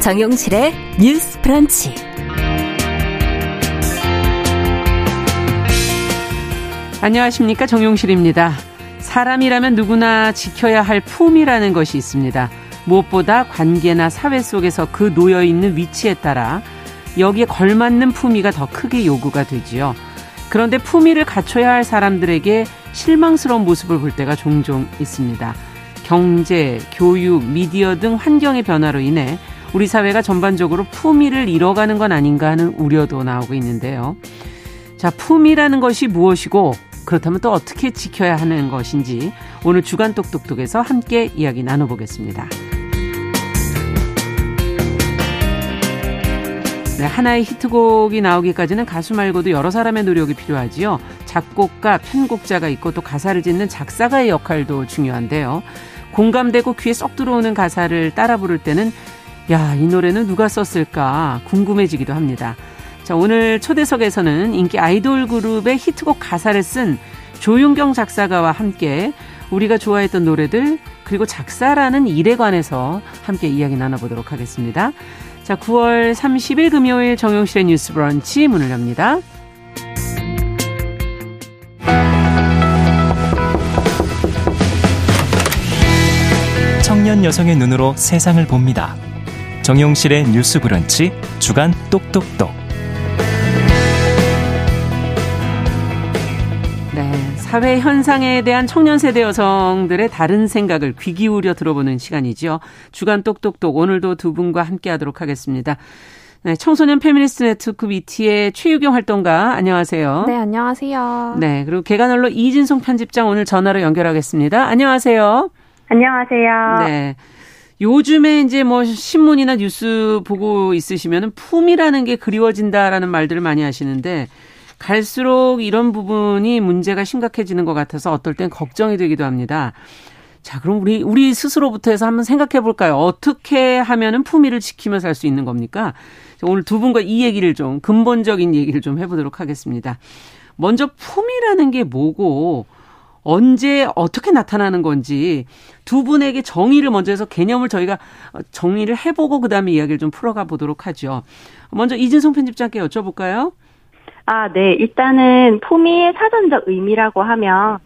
정용실의 뉴스 프런치. 안녕하십니까. 정용실입니다. 사람이라면 누구나 지켜야 할 품이라는 것이 있습니다. 무엇보다 관계나 사회 속에서 그 놓여 있는 위치에 따라 여기에 걸맞는 품위가 더 크게 요구가 되지요. 그런데 품위를 갖춰야 할 사람들에게 실망스러운 모습을 볼 때가 종종 있습니다. 경제, 교육, 미디어 등 환경의 변화로 인해 우리 사회가 전반적으로 품위를 잃어가는 건 아닌가 하는 우려도 나오고 있는데요. 자, 품위라는 것이 무엇이고 그렇다면 또 어떻게 지켜야 하는 것인지 오늘 주간 똑똑똑에서 함께 이야기 나눠보겠습니다. 네, 하나의 히트곡이 나오기까지는 가수 말고도 여러 사람의 노력이 필요하지요. 작곡가, 편곡자가 있고 또 가사를 짓는 작사가의 역할도 중요한데요. 공감되고 귀에 쏙 들어오는 가사를 따라 부를 때는 야, 이 노래는 누가 썼을까 궁금해지기도 합니다. 자, 오늘 초대석에서는 인기 아이돌 그룹의 히트곡 가사를 쓴 조윤경 작사가와 함께 우리가 좋아했던 노래들 그리고 작사라는 일에 관해서 함께 이야기 나눠보도록 하겠습니다. 자, 9월 30일 금요일 정용실의 뉴스 브런치 문을 엽니다. 청년 여성의 눈으로 세상을 봅니다. 정용실의 뉴스 브런치 주간 똑똑똑. 네, 사회 현상에 대한 청년 세대 여성들의 다른 생각을 귀 기울여 들어보는 시간이죠. 주간 똑똑똑 오늘도 두 분과 함께 하도록 하겠습니다. 네, 청소년 페미니스트 네트워크 위티의 최유경 활동가 안녕하세요. 네, 안녕하세요. 네, 그리고 계간홀로 이진송 편집장 오늘 전화로 연결하겠습니다. 안녕하세요. 안녕하세요. 네. 요즘에 이제 뭐 신문이나 뉴스 보고 있으시면은 품이라는 게 그리워진다라는 말들을 많이 하시는데 갈수록 이런 부분이 문제가 심각해지는 것 같아서 어떨 땐 걱정이 되기도 합니다. 자, 그럼 우리 우리 스스로부터 해서 한번 생각해 볼까요? 어떻게 하면은 품위를 지키며 살 수 있는 겁니까? 오늘 두 분과 이 얘기를 좀 근본적인 얘기를 좀 해보도록 하겠습니다. 먼저 품이라는 게 뭐고 언제 어떻게 나타나는 건지 두 분에게 정의를 먼저 해서 개념을 저희가 정의를 해보고 그다음에 이야기를 좀 풀어가 보도록 하죠. 먼저 이진성 편집장께 여쭤볼까요? 아, 네. 일단은 품위의 사전적 의미라고 하면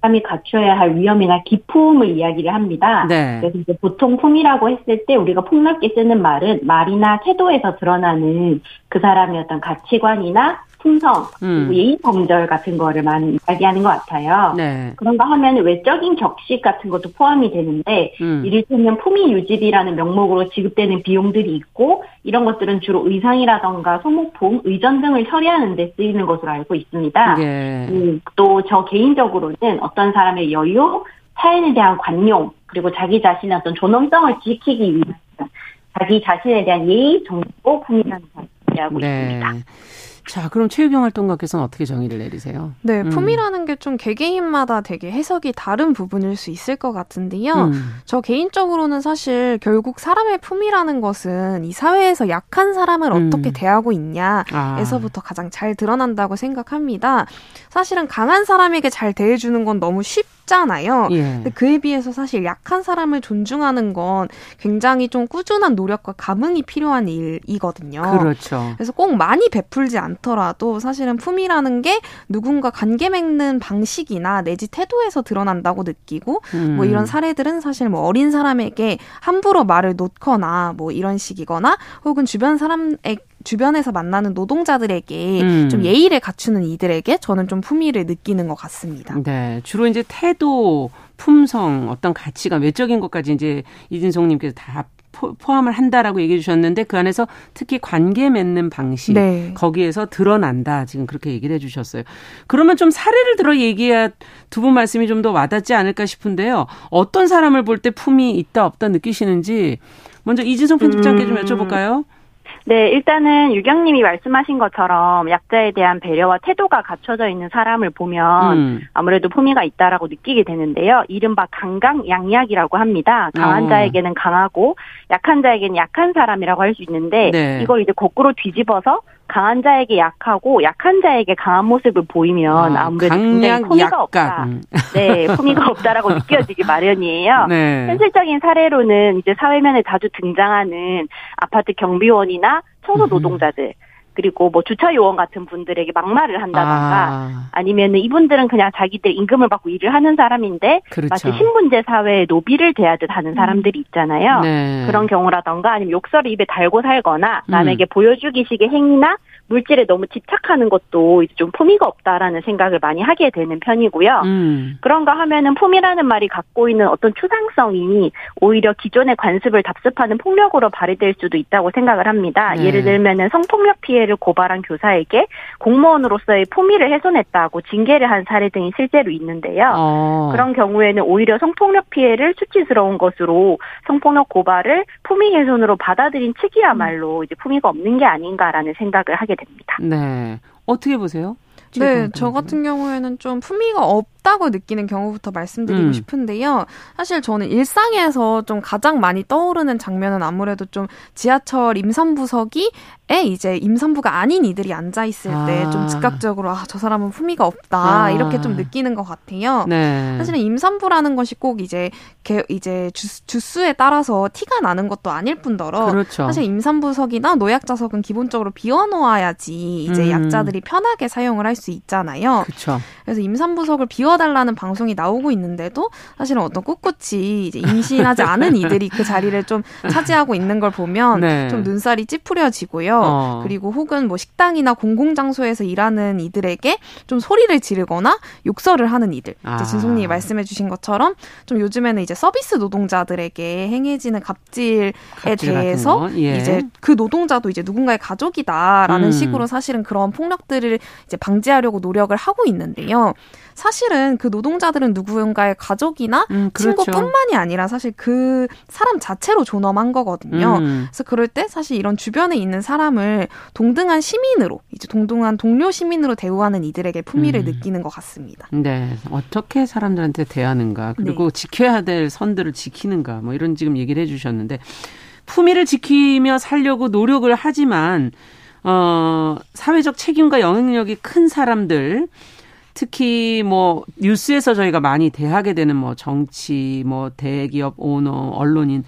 사람이 갖춰야 할 위험이나 기품을 이야기를 합니다. 네. 그래서 이제 보통 품이라고 했을 때 우리가 폭넓게 쓰는 말은 말이나 태도에서 드러나는 그 사람의 어떤 가치관이나 품성, 음. 예의 범절 같은 거를 많이 이야기하는 것 같아요. 네. 그런가 하면 외적인 격식 같은 것도 포함이 되는데 음. 이를테면 품위 유지비라는 명목으로 지급되는 비용들이 있고 이런 것들은 주로 의상이라던가 소모품, 의전 등을 처리하는 데 쓰이는 것으로 알고 있습니다. 예. 음, 또저 개인적으로는 어떤 사람의 여유, 타인에 대한 관용, 그리고 자기 자신의 어떤 존엄성을 지키기 위해 자기 자신에 대한 예의, 정보, 품위라는 것을 이야기하고 네. 있습니다. 자, 그럼 최유경 활동가께서는 어떻게 정의를 내리세요? 네, 음. 품이라는 게 좀 개개인마다 되게 해석이 다른 부분일 수 있을 것 같은데요. 음. 저 개인적으로는 사실 결국 사람의 품이라는 것은 이 사회에서 약한 사람을 음. 어떻게 대하고 있냐에서부터 아. 가장 잘 드러난다고 생각합니다. 사실은 강한 사람에게 잘 대해주는 건 너무 쉽 쉽잖아요. 예. 근데 그에 비해서 사실 약한 사람을 존중하는 건 굉장히 좀 꾸준한 노력과 감흥이 필요한 일이거든요. 그렇죠. 그래서 꼭 많이 베풀지 않더라도 사실은 품이라는 게 누군가 관계 맺는 방식이나 내지 태도에서 드러난다고 느끼고 음. 뭐 이런 사례들은 사실 뭐 어린 사람에게 함부로 말을 놓거나 뭐 이런 식이거나 혹은 주변 사람에 주변에서 만나는 노동자들에게 음. 좀 예의를 갖추는 이들에게 저는 좀 품위를 느끼는 것 같습니다. 네. 주로 이제 태도, 품성, 어떤 가치가 외적인 것까지 이제 이진송님께서 다 포함을 한다라고 얘기해 주셨는데 그 안에서 특히 관계 맺는 방식 네. 거기에서 드러난다 지금 그렇게 얘기를 해 주셨어요. 그러면 좀 사례를 들어 얘기해야 두 분 말씀이 좀 더 와닿지 않을까 싶은데요. 어떤 사람을 볼 때 품이 있다 없다 느끼시는지 먼저 이진성 편집장께 좀 음. 여쭤볼까요? 네, 일단은 유경님이 말씀하신 것처럼 약자에 대한 배려와 태도가 갖춰져 있는 사람을 보면 음. 아무래도 품위가 있다라고 느끼게 되는데요. 이른바 강강양약이라고 합니다. 강한 어. 자에게는 강하고 약한 자에게는 약한 사람이라고 할 수 있는데 네. 이걸 이제 거꾸로 뒤집어서 강한 자에게 약하고 약한 자에게 강한 모습을 보이면 아, 무래도 굉장히 품위가 약간. 없다. 네, 품위가 없다라고 느껴지기 마련이에요. 네. 현실적인 사례로는 이제 사회면에 자주 등장하는 아파트 경비원이나 청소 노동자들 그리고 뭐 주차 요원 같은 분들에게 막말을 한다던가 아. 니면 이분들은 그냥 자기들 임금을 받고 일을 하는 사람인데 그렇죠. 마치 신분제 사회에 노비를 대하듯 하는 사람들이 음. 있잖아요. 네. 그런 경우라던가 아니면 욕설을 입에 달고 살거나 남에게 음. 보여주기식의 행위나 물질에 너무 집착하는 것도 이제 좀 품위가 없다라는 생각을 많이 하게 되는 편이고요. 음. 그런가 하면은 품이라는 말이 갖고 있는 어떤 추상성이 오히려 기존의 관습을 답습하는 폭력으로 발휘될 수도 있다고 생각을 합니다. 네. 예를 들면은 성폭력 피해를 고발한 교사에게 공무원으로서의 품위를 훼손했다고 징계를 한 사례 등이 실제로 있는데요. 어. 그런 경우에는 오히려 성폭력 피해를 수치스러운 것으로 성폭력 고발을 품위 훼손으로 받아들인 측이야말로 이제 품위가 없는 게 아닌가라는 생각을 하게 됩니다. 네. 어떻게 보세요? 네, 저 같은 경우에는 좀 품위가 없 다고 느끼는 경우부터 말씀드리고 음. 싶은데요. 사실 저는 일상에서 좀 가장 많이 떠오르는 장면은 아무래도 좀 지하철 임산부석이 에 이제 임산부가 아닌 이들이 앉아 있을 아. 때좀 즉각적으로 아, 저 사람은 품위가 없다 아. 이렇게 좀 느끼는 것 같아요. 네. 사실은 임산부라는 것이 꼭 이제 개, 이제 주, 주수에 따라서 티가 나는 것도 아닐 뿐더러 그렇죠. 사실 임산부석이나 노약자석은 기본적으로 비워놓아야지 이제 음. 약자들이 편하게 사용을 할 수 있잖아요. 그렇죠. 그래서 임산부석을 비워 달라는 방송이 나오고 있는데도 사실은 어떤 꿋꿋이 이제 임신하지 않은 이들이 그 자리를 좀 차지하고 있는 걸 보면 네. 좀 눈살이 찌푸려지고요. 어. 그리고 혹은 뭐 식당이나 공공장소에서 일하는 이들에게 좀 소리를 지르거나 욕설을 하는 이들. 아. 이제 진송님이 말씀해 주신 것처럼 좀 요즘에는 이제 서비스 노동자들에게 행해지는 갑질에 갑질 대해서 예. 이제 그 노동자도 이제 누군가의 가족이다라는 음. 식으로 사실은 그런 폭력들을 이제 방지하려고 노력을 하고 있는데요. 사실은 그 노동자들은 누군가의 가족이나 음, 그렇죠. 친구뿐만이 아니라 사실 그 사람 자체로 존엄한 거거든요. 음. 그래서 그럴 때 사실 이런 주변에 있는 사람을 동등한 시민으로 이제 동등한 동료 시민으로 대우하는 이들에게 품위를 음. 느끼는 것 같습니다. 네, 어떻게 사람들한테 대하는가 그리고 네. 지켜야 될 선들을 지키는가 뭐 이런 지금 얘기를 해주셨는데 품위를 지키며 살려고 노력을 하지만 어 사회적 책임과 영향력이 큰 사람들 특히 뭐 뉴스에서 저희가 많이 대하게 되는 뭐 정치, 뭐 대기업 오너, 언론인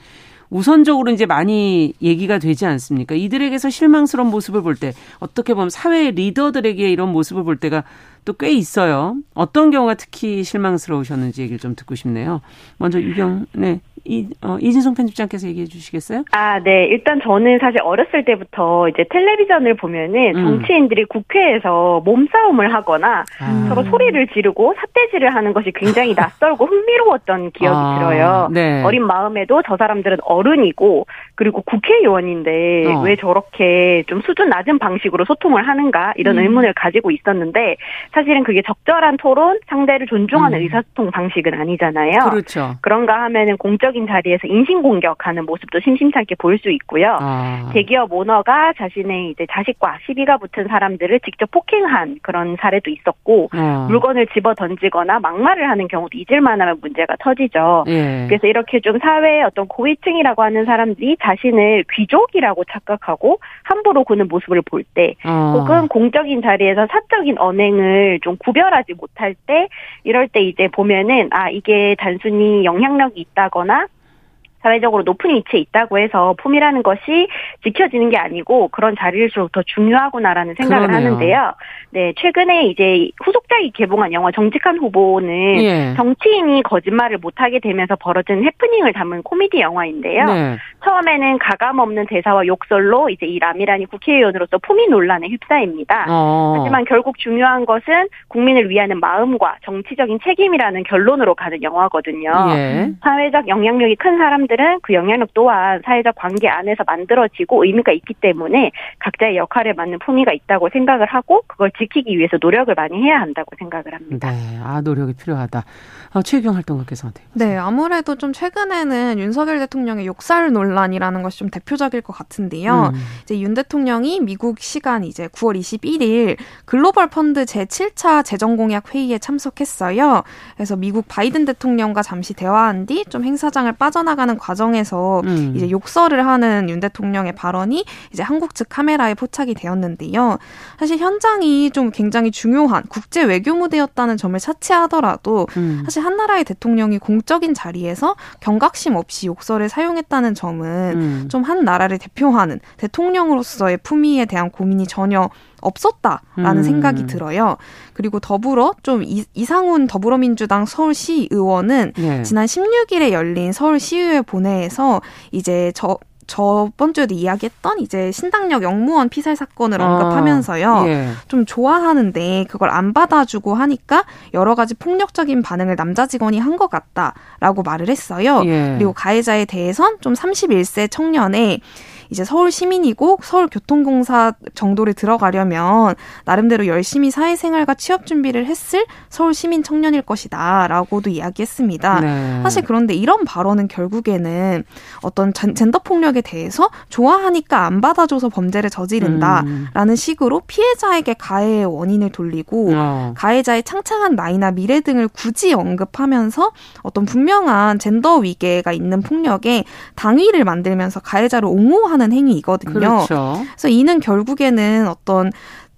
우선적으로 이제 많이 얘기가 되지 않습니까? 이들에게서 실망스러운 모습을 볼 때 어떻게 보면 사회 리더들에게 이런 모습을 볼 때가 또 꽤 있어요. 어떤 경우가 특히 실망스러우셨는지 얘기를 좀 듣고 싶네요. 먼저 유경, 네. 이, 어, 이진성 편집장께서 얘기해 주시겠어요? 아, 네. 일단 저는 사실 어렸을 때부터 이제 텔레비전을 보면은 음. 정치인들이 국회에서 몸싸움을 하거나 아. 서로 소리를 지르고 삿대질을 하는 것이 굉장히 낯설고 흥미로웠던 기억이 아. 들어요. 네. 어린 마음에도 저 사람들은 어른이고 그리고 국회의원인데 어. 왜 저렇게 좀 수준 낮은 방식으로 소통을 하는가 이런 음. 의문을 가지고 있었는데 사실은 그게 적절한 토론, 상대를 존중하는 음. 의사소통 방식은 아니잖아요. 그렇죠. 그런가 하면은 공적 공적인 자리에서 인신공격하는 모습도 심심찮게 볼수 있고요. 아. 대기업 오너가 자신의 이제 자식과 시비가 붙은 사람들을 직접 폭행한 그런 사례도 있었고 아. 물건을 집어 던지거나 막말을 하는 경우도 잊을만하면 문제가 터지죠. 예. 그래서 이렇게 좀 사회의 어떤 고위층이라고 하는 사람들이 자신을 귀족이라고 착각하고 함부로 구는 모습을 볼때 아. 혹은 공적인 자리에서 사적인 언행을 좀 구별하지 못할 때 이럴 때 이제 보면은 아 이게 단순히 영향력이 있다거나 사회적으로 높은 위치에 있다고 해서 품이라는 것이 지켜지는 게 아니고 그런 자리일수록 더 중요하구나라는 생각을 그러네요. 하는데요. 네, 최근에 이제 후속작이 개봉한 영화 정직한 후보는 예. 정치인이 거짓말을 못하게 되면서 벌어진 해프닝을 담은 코미디 영화인데요. 네. 처음에는 가감 없는 대사와 욕설로 이제 이 라미란이 국회의원으로서 품위 논란에 휩싸입니다. 어. 하지만 결국 중요한 것은 국민을 위하는 마음과 정치적인 책임이라는 결론으로 가는 영화거든요. 예. 사회적 영향력이 큰 사람들 사람들은 그 영향력 또한 사회적 관계 안에서 만들어지고 의미가 있기 때문에 각자의 역할에 맞는 품위가 있다고 생각을 하고 그걸 지키기 위해서 노력을 많이 해야 한다고 생각을 합니다. 네, 아 노력이 필요하다. 어, 최경 활동가께서 어때요? 네, 아무래도 좀 최근에는 윤석열 대통령의 욕설 논란이라는 것이 좀 대표적일 것 같은데요. 음. 이제 윤 대통령이 미국 시간 이제 9월 21일 글로벌 펀드 제 7차 재정 공약 회의에 참석했어요. 그래서 미국 바이든 대통령과 잠시 대화한 뒤 좀 행사장을 빠져나가는 과정에서 음. 이제 욕설을 하는 윤 대통령의 발언이 이제 한국 측 카메라에 포착이 되었는데요. 사실 현장이 좀 굉장히 중요한 국제 외교 무대였다는 점을 차치하더라도 음. 사실 한 나라의 대통령이 공적인 자리에서 경각심 없이 욕설을 사용했다는 점은 음. 좀한 나라를 대표하는 대통령으로서의 품위에 대한 고민이 전혀 없었다라는 음. 생각이 들어요. 그리고 더불어 좀 이, 이상훈 더불어민주당 서울시 의원은 네. 지난 16일에 열린 서울시의회 본회에서 이제 저 저번 주에도 이야기했던 이제 신당역 영무원 피살 사건을 아, 언급하면서요. 아, 예. 좀 좋아하는데 그걸 안 받아주고 하니까 여러 가지 폭력적인 반응을 남자 직원이 한 것 같다라고 말을 했어요. 예. 그리고 가해자에 대해선 좀 31세 청년의 이제 서울 시민이고 서울교통공사 정도를 들어가려면 나름대로 열심히 사회생활과 취업 준비를 했을 서울 시민 청년일 것이다라고도 이야기했습니다. 네. 사실 그런데 이런 발언은 결국에는 어떤 젠더 폭력에 대해서 좋아하니까 안 받아줘서 범죄를 저지른다라는 음. 식으로 피해자에게 가해의 원인을 돌리고 어. 가해자의 창창한 나이나 미래 등을 굳이 언급하면서 어떤 분명한 젠더 위계가 있는 폭력에 당위를 만들면서 가해자를 옹호하는 하는 행위이거든요. 그렇죠. 그래서 이는 결국에는 어떤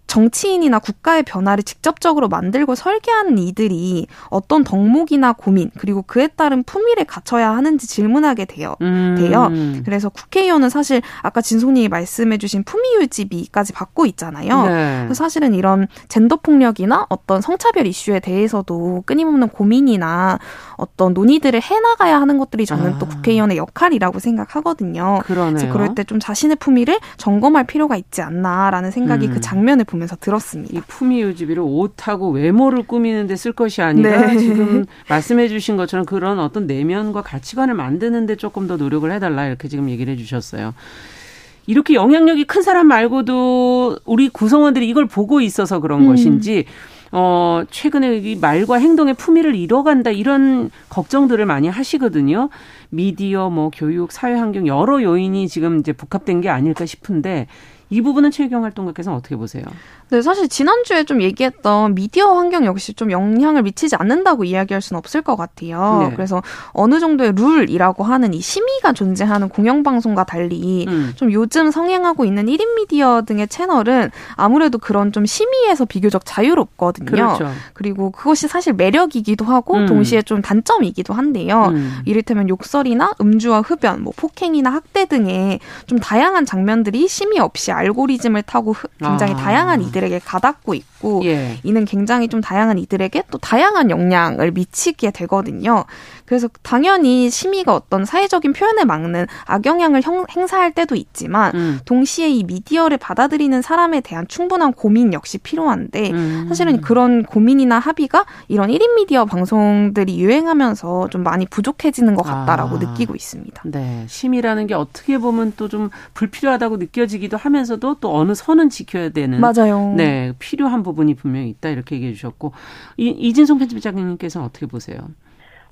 정치인이나 국가의 변화를 직접적으로 만들고 설계하는 이들이 어떤 덕목이나 고민 그리고 그에 따른 품위를 갖춰야 하는지 질문하게 돼요. 음. 돼요. 그래서 국회의원은 사실 아까 진송님이 말씀해주신 품위 유지비까지 받고 있잖아요. 네. 사실은 이런 젠더 폭력이나 어떤 성차별 이슈에 대해서도 끊임없는 고민이나 어떤 논의들을 해나가야 하는 것들이 저는 아. 또 국회의원의 역할이라고 생각하거든요. 그러네요. 그래서 그럴 때 좀 자신의 품위를 점검할 필요가 있지 않나라는 생각이 그 음. 그 장면을 보면서 들었습니다. 이 품위 유지비를 옷하고 외모를 꾸미는데 쓸 것이 아니라 네. 지금 말씀해주신 것처럼 그런 어떤 내면과 가치관을 만드는데 조금 더 노력을 해달라 이렇게 지금 얘기를 해주셨어요. 이렇게 영향력이 큰 사람 말고도 우리 구성원들이 이걸 보고 있어서 그런 음. 것인지 어, 최근에 이 말과 행동의 품위를 잃어간다 이런 걱정들을 많이 하시거든요. 미디어, 뭐 교육, 사회 환경 여러 요인이 지금 이제 복합된 게 아닐까 싶은데 이 부분은 최경 활동가께서는 어떻게 보세요? 네, 사실 지난주에 좀 얘기했던 미디어 환경 역시 좀 영향을 미치지 않는다고 이야기할 수는 없을 것 같아요. 네. 그래서 어느 정도의 룰이라고 하는 이 심의가 존재하는 공영방송과 달리 음. 좀 요즘 성행하고 있는 1인 미디어 등의 채널은 아무래도 그런 좀 심의에서 비교적 자유롭거든요. 그렇죠. 그리고 그것이 사실 매력이기도 하고 음. 동시에 좀 단점이기도 한데요. 음. 이를테면 욕설 이나 음주와 흡연, 뭐 폭행이나 학대 등의 좀 다양한 장면들이 심의 없이 알고리즘을 타고 굉장히 아. 다양한 이들에게 가닿고 있고 예. 이는 굉장히 좀 다양한 이들에게 또 다양한 영향을 미치게 되거든요. 그래서 당연히 심의가 어떤 사회적인 표현에 막는 악영향을 형, 행사할 때도 있지만 음. 동시에 이 미디어를 받아들이는 사람에 대한 충분한 고민 역시 필요한데 음. 사실은 그런 고민이나 합의가 이런 1인 미디어 방송들이 유행하면서 좀 많이 부족해지는 것 같다라고 아. 느끼고 있습니다. 네. 심의라는 게 어떻게 보면 또 좀 불필요하다고 느껴지기도 하면서도 또 어느 선은 지켜야 되는 맞아요. 네. 필요한 부분이 분명히 있다 이렇게 얘기해 주셨고 이, 이진성 편집장님께서는 어떻게 보세요?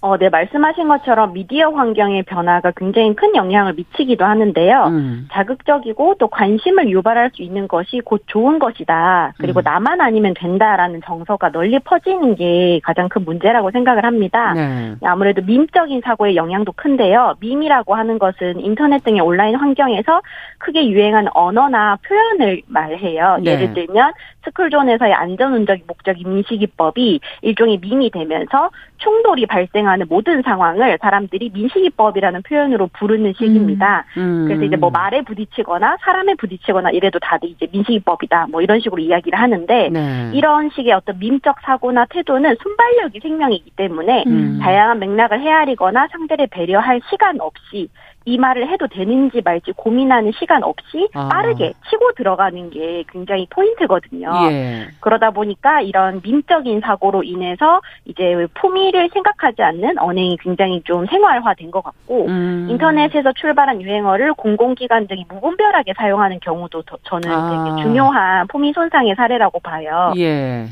어, 네, 말씀하신 것처럼 미디어 환경의 변화가 굉장히 큰 영향을 미치기도 하는데요. 음. 자극적이고 또 관심을 유발할 수 있는 것이 곧 좋은 것이다. 그리고 음. 나만 아니면 된다라는 정서가 널리 퍼지는 게 가장 큰 문제라고 생각을 합니다. 네. 아무래도 밈적인 사고의 영향도 큰데요. 밈이라고 하는 것은 인터넷 등의 온라인 환경에서 크게 유행한 언어나 표현을 말해요. 네. 예를 들면 스쿨존에서의 안전운전 목적인 민식이법이 일종의 밈이 되면서 충돌이 발생하는 모든 상황을 사람들이 민식이법이라는 표현으로 부르는 식입니다. 음. 음. 그래서 이제 뭐 말에 부딪히거나 사람에 부딪히거나 이래도 다들 이제 민식이법이다 뭐 이런 식으로 이야기를 하는데 네. 이런 식의 어떤 민적 사고나 태도는 순발력이 생명이기 때문에 음. 다양한 맥락을 헤아리거나 상대를 배려할 시간 없이 이 말을 해도 되는지 말지 고민하는 시간 없이 아. 빠르게 치고 들어가는 게 굉장히 포인트거든요. 예. 그러다 보니까 이런 민적인 사고로 인해서 이제 품위를 생각하지 않는 언행이 굉장히 좀 생활화된 것 같고 음. 인터넷에서 출발한 유행어를 공공기관 등이 무분별하게 사용하는 경우도 저는 아. 되게 중요한 품위 손상의 사례라고 봐요. 예.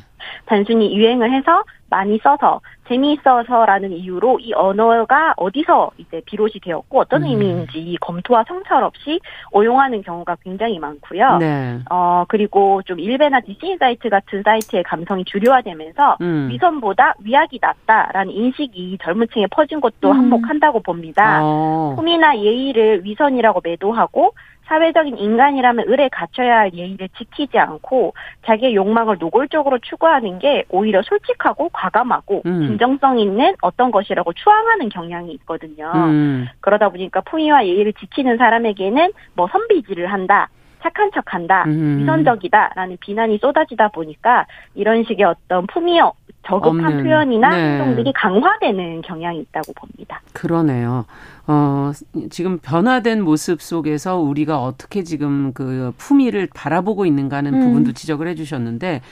단순히 유행을 해서 많이 써서 재미있어서라는 이유로 이 언어가 어디서 이제 비롯이 되었고 어떤 음. 의미인지 검토와 성찰 없이 오용하는 경우가 굉장히 많고요. 네. 어 그리고 좀 일베나 디스니 사이트 같은 사이트의 감성이 주류화되면서 음. 위선보다 위약이 낫다라는 인식이 젊은 층에 퍼진 것도 음. 한몫한다고 봅니다. 어. 품이나 예의를 위선이라고 매도하고 사회적인 인간이라면 을에 갖춰야 할 예의를 지키지 않고 자기의 욕망을 노골적으로 추구하는 게 오히려 솔직하고 과감하고 음. 진정성 있는 어떤 것이라고 추앙하는 경향이 있거든요. 음. 그러다 보니까 품위와 예의를 지키는 사람에게는 뭐 선비질을 한다. 착한 척한다, 음. 위선적이다라는 비난이 쏟아지다 보니까 이런 식의 어떤 품위 저급한 없는. 표현이나 네. 행동들이 강화되는 경향이 있다고 봅니다. 그러네요. 어, 지금 변화된 모습 속에서 우리가 어떻게 지금 그 품위를 바라보고 있는가 하는 음. 부분도 지적을 해 주셨는데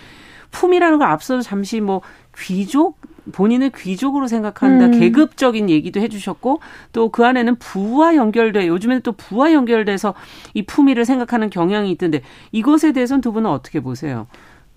품이라는 거 앞서서 잠시 뭐 귀족 본인을 귀족으로 생각한다 음. 계급적인 얘기도 해주셨고 또 그 안에는 부와 연결돼 요즘에는 또 부와 연결돼서 이 품위를 생각하는 경향이 있던데 이것에 대해서는 두 분은 어떻게 보세요?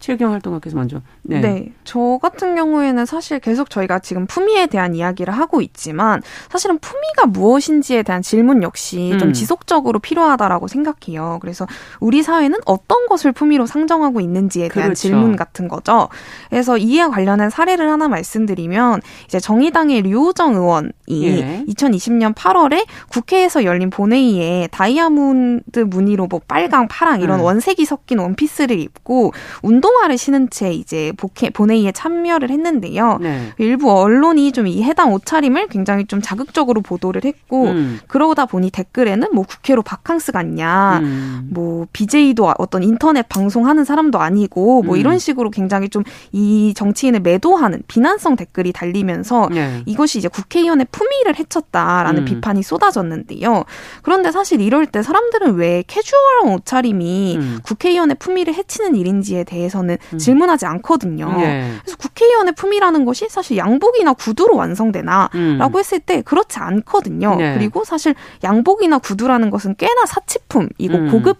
최경 활동학께서 먼저. 네. 네. 저 같은 경우에는 사실 계속 저희가 지금 품위에 대한 이야기를 하고 있지만 사실은 품위가 무엇인지에 대한 질문 역시 음. 좀 지속적으로 필요하다라고 생각해요. 그래서 우리 사회는 어떤 것을 품위로 상정하고 있는지에 대한 그렇죠. 질문 같은 거죠. 그래서 이에 관련한 사례를 하나 말씀드리면 이제 정의당의 류호정 의원이 예. 2020년 8월에 국회에서 열린 본회의에 다이아몬드 무늬로 뭐 빨강, 파랑 이런 음. 원색이 섞인 원피스를 입고 운동 운동화를 신은 채 이제 복회, 본회의에 참여를 했는데요. 네. 일부 언론이 좀 이 해당 옷차림을 굉장히 좀 자극적으로 보도를 했고 음. 그러다 보니 댓글에는 뭐 국회로 바캉스 갔냐, 음. 뭐 BJ도 어떤 인터넷 방송하는 사람도 아니고 뭐 음. 이런 식으로 굉장히 좀 이 정치인을 매도하는 비난성 댓글이 달리면서 네. 이것이 이제 국회의원의 품위를 해쳤다라는 음. 비판이 쏟아졌는데요. 그런데 사실 이럴 때 사람들은 왜 캐주얼한 옷차림이 음. 국회의원의 품위를 해치는 일인지에 대해서 대해서는 음. 질문하지 않거든요. 네. 그래서 국회의원의 품이라는 것이 사실 양복이나 구두로 완성되나라고 음. 했을 때 그렇지 않거든요. 네. 그리고 사실 양복이나 구두라는 것은 꽤나 사치품이고 음. 고급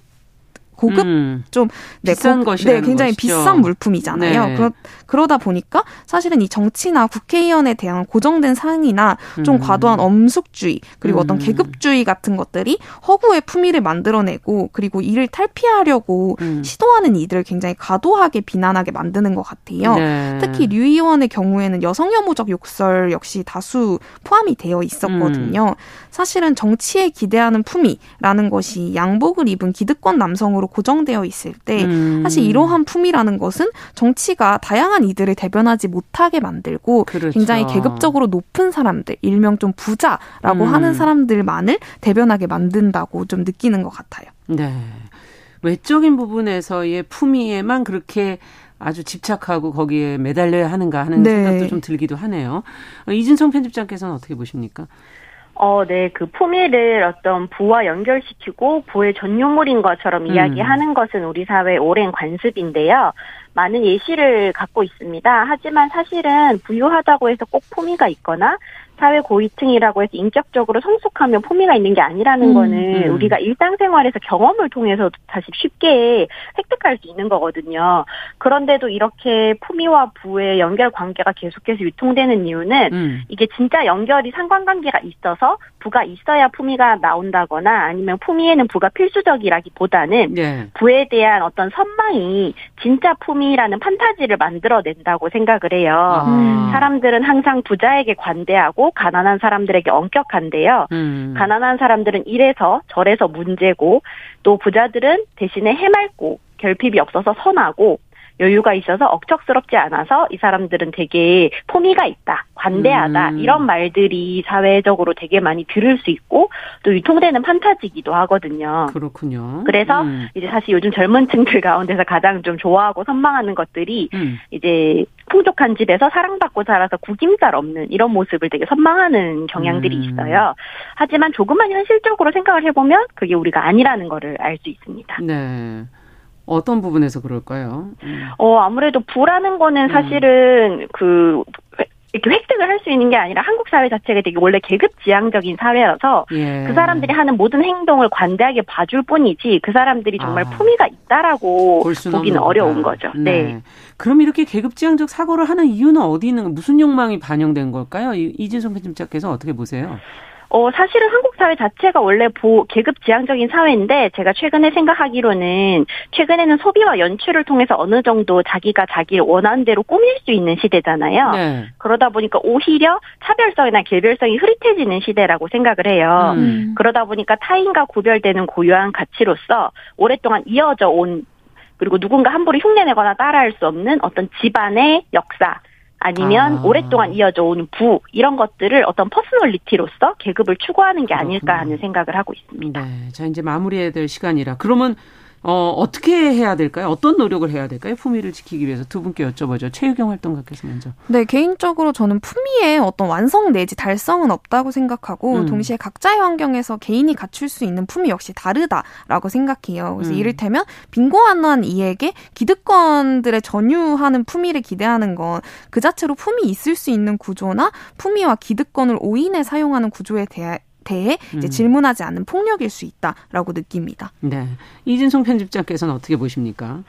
고급 음, 좀 네, 비싼 고, 네, 굉장히 것이죠. 비싼 물품이잖아요. 네. 그러, 그러다 보니까 사실은 이 정치나 국회의원에 대한 고정된 상이나 좀 음. 과도한 엄숙주의 그리고 음. 어떤 계급주의 같은 것들이 허구의 품위를 만들어내고 그리고 이를 탈피하려고 음. 시도하는 이들을 굉장히 과도하게 비난하게 만드는 것 같아요. 네. 특히 류 의원의 경우에는 여성 혐오적 욕설 역시 다수 포함이 되어 있었거든요. 음. 사실은 정치에 기대하는 품위라는 것이 양복을 입은 기득권 남성으로 고정되어 있을 때 음. 사실 이러한 품이라는 것은 정치가 다양한 이들을 대변하지 못하게 만들고 그렇죠. 굉장히 계급적으로 높은 사람들, 일명 좀 부자라고 음. 하는 사람들만을 대변하게 만든다고 좀 느끼는 것 같아요. 네. 외적인 부분에서의 품위에만 그렇게 아주 집착하고 거기에 매달려야 하는가 하는 네. 생각도 좀 들기도 하네요. 이진성 편집장께서는 어떻게 보십니까? 어, 네, 그 품위를 어떤 부와 연결시키고 부의 전유물인 것처럼 음. 이야기하는 것은 우리 사회의 오랜 관습인데요. 많은 예시를 갖고 있습니다. 하지만 사실은 부유하다고 해서 꼭 품위가 있거나 사회 고위층이라고 해서 인격적으로 성숙하며 품위가 있는 게 아니라는 음, 거는 음. 우리가 일상생활에서 경험을 통해서 다시 쉽게 획득할 수 있는 거거든요. 그런데도 이렇게 품위와 부의 연결 관계가 계속해서 유통되는 이유는 음. 이게 진짜 연결이 상관관계가 있어서 부가 있어야 품위가 나온다거나 아니면 품위에는 부가 필수적이라기보다는 네. 부에 대한 어떤 선망이 진짜 품위라는 판타지를 만들어낸다고 생각을 해요. 아. 사람들은 항상 부자에게 관대하고 가난한 사람들에게 엄격한데요. 음. 가난한 사람들은 이래서 저래서 문제고 또 부자들은 대신에 해맑고 결핍이 없어서 선하고 여유가 있어서 억척스럽지 않아서 이 사람들은 되게 포미가 있다, 관대하다 음. 이런 말들이 사회적으로 되게 많이 들을 수 있고 또 유통되는 판타지기도 하거든요. 그렇군요. 그래서 음. 이제 사실 요즘 젊은 층들 가운데서 가장 좀 좋아하고 선망하는 것들이 음. 이제 풍족한 집에서 사랑받고 자라서 구김살 없는 이런 모습을 되게 선망하는 경향들이 음. 있어요. 하지만 조금만 현실적으로 생각을 해보면 그게 우리가 아니라는 거를 알 수 있습니다. 네. 어떤 부분에서 그럴까요? 음. 어, 아무래도 부라는 거는 음. 사실은 그 이렇게 획득을 할 수 있는 게 아니라 한국 사회 자체가 되게 원래 계급지향적인 사회여서 예. 그 사람들이 하는 모든 행동을 관대하게 봐줄 뿐이지 그 사람들이 정말 아. 품위가 있다라고 보기는 어려운 거죠. 네. 네. 그럼 이렇게 계급지향적 사고를 하는 이유는 어디 있는 무슨 욕망이 반영된 걸까요? 이진성 편집자께서 어떻게 보세요? 어, 사실은 한국 사회 자체가 원래 보, 계급 지향적인 사회인데 제가 최근에 생각하기로는 최근에는 소비와 연출을 통해서 어느 정도 자기가 자기를 원하는 대로 꾸밀 수 있는 시대잖아요. 네. 그러다 보니까 오히려 차별성이나 개별성이 흐릿해지는 시대라고 생각을 해요. 음. 그러다 보니까 타인과 구별되는 고유한 가치로서 오랫동안 이어져 온 그리고 누군가 함부로 흉내내거나 따라할 수 없는 어떤 집안의 역사 아니면 아. 오랫동안 이어져 온부 이런 것들을 어떤 퍼스널리티로서 계급을 추구하는 게 아닐까 하는 생각을 하고 있습니다. 네. 자 이제 마무리해야 될 시간이라 그러면 어, 어떻게 해야 될까요? 어떤 노력을 해야 될까요? 품위를 지키기 위해서 두 분께 여쭤보죠. 최유경 활동가께서 먼저. 네, 개인적으로 저는 품위에 어떤 완성 내지 달성은 없다고 생각하고 음. 동시에 각자의 환경에서 개인이 갖출 수 있는 품위 역시 다르다라고 생각해요. 그래서 음. 이를테면 빈곤한 이에게 기득권들의 전유하는 품위를 기대하는 건 그 자체로 품위 있을 수 있는 구조나 품위와 기득권을 오인해 사용하는 구조에 대해 대해 이제 음. 질문하지 않는 폭력일 수 있다라고 느낍니다. 네. 이진송 편집장께서는 어떻게 보십니까?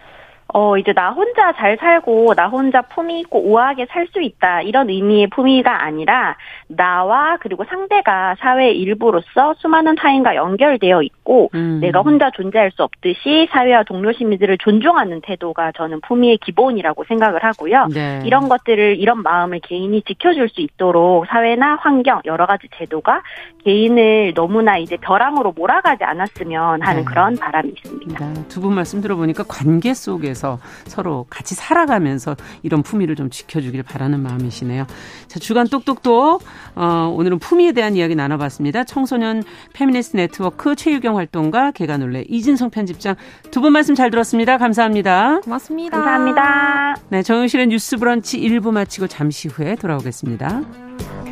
어, 이제 나 혼자 잘 살고, 나 혼자 품위 있고 우아하게 살 수 있다. 이런 의미의 품위가 아니라, 나와 그리고 상대가 사회의 일부로서 수많은 타인과 연결되어 있고, 음. 내가 혼자 존재할 수 없듯이 사회와 동료 시민들을 존중하는 태도가 저는 품위의 기본이라고 생각을 하고요. 네. 이런 것들을, 이런 마음을 개인이 지켜줄 수 있도록 사회나 환경, 여러 가지 제도가 개인을 너무나 이제 벼랑으로 몰아가지 않았으면 하는 네. 그런 바람이 있습니다. 네. 두분 말씀 들어보니까 관계 속에서 하면서 서로 같이 살아가면서 이런 품위를 좀 지켜주길 바라는 마음이시네요. 자, 주간 똑똑똑. 어, 오늘은 품위에 대한 이야기 나눠봤습니다. 청소년 페미니스트 네트워크 최유경 활동가 계간홀로 이진송 편집장 두 분 말씀 잘 들었습니다. 감사합니다. 고맙습니다. 감사합니다. 네, 정용실의 뉴스 브런치 1부 마치고 잠시 후에 돌아오겠습니다.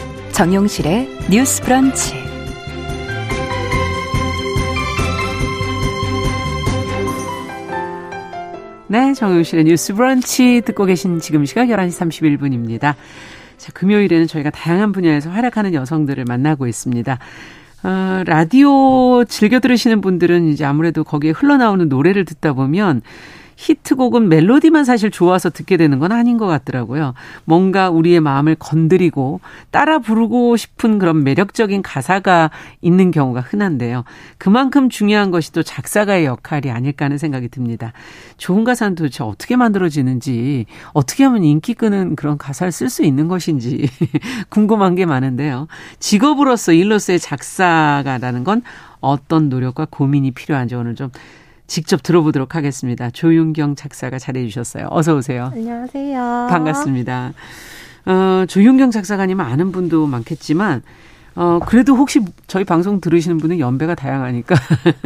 정용실의 뉴스 브런치. 네, 정용실의 뉴스 브런치 듣고 계신 지금 시각 11시 31분입니다. 자, 금요일에는 저희가 다양한 분야에서 활약하는 여성들을 만나고 있습니다. 어, 라디오 즐겨 들으시는 분들은 이제 아무래도 거기에 흘러나오는 노래를 듣다 보면 히트곡은 멜로디만 사실 좋아서 듣게 되는 건 아닌 것 같더라고요. 뭔가 우리의 마음을 건드리고 따라 부르고 싶은 그런 매력적인 가사가 있는 경우가 흔한데요. 그만큼 중요한 것이 또 작사가의 역할이 아닐까 하는 생각이 듭니다. 좋은 가사는 도대체 어떻게 만들어지는지, 어떻게 하면 인기 끄는 그런 가사를 쓸 수 있는 것인지 궁금한 게 많은데요. 직업으로서 일로서의 작사가라는 건 어떤 노력과 고민이 필요한지 오늘 좀 직접 들어보도록 하겠습니다. 조윤경 작사가 잘해 주셨어요. 어서 오세요. 안녕하세요. 반갑습니다. 어, 조윤경 작사가님 아는 분도 많겠지만 어, 그래도 혹시 저희 방송 들으시는 분은 연배가 다양하니까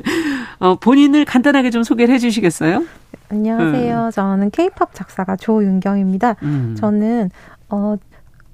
어, 본인을 간단하게 좀 소개를 해 주시겠어요? 안녕하세요. 음. 저는 케이팝 작사가 조윤경입니다. 음. 저는 어,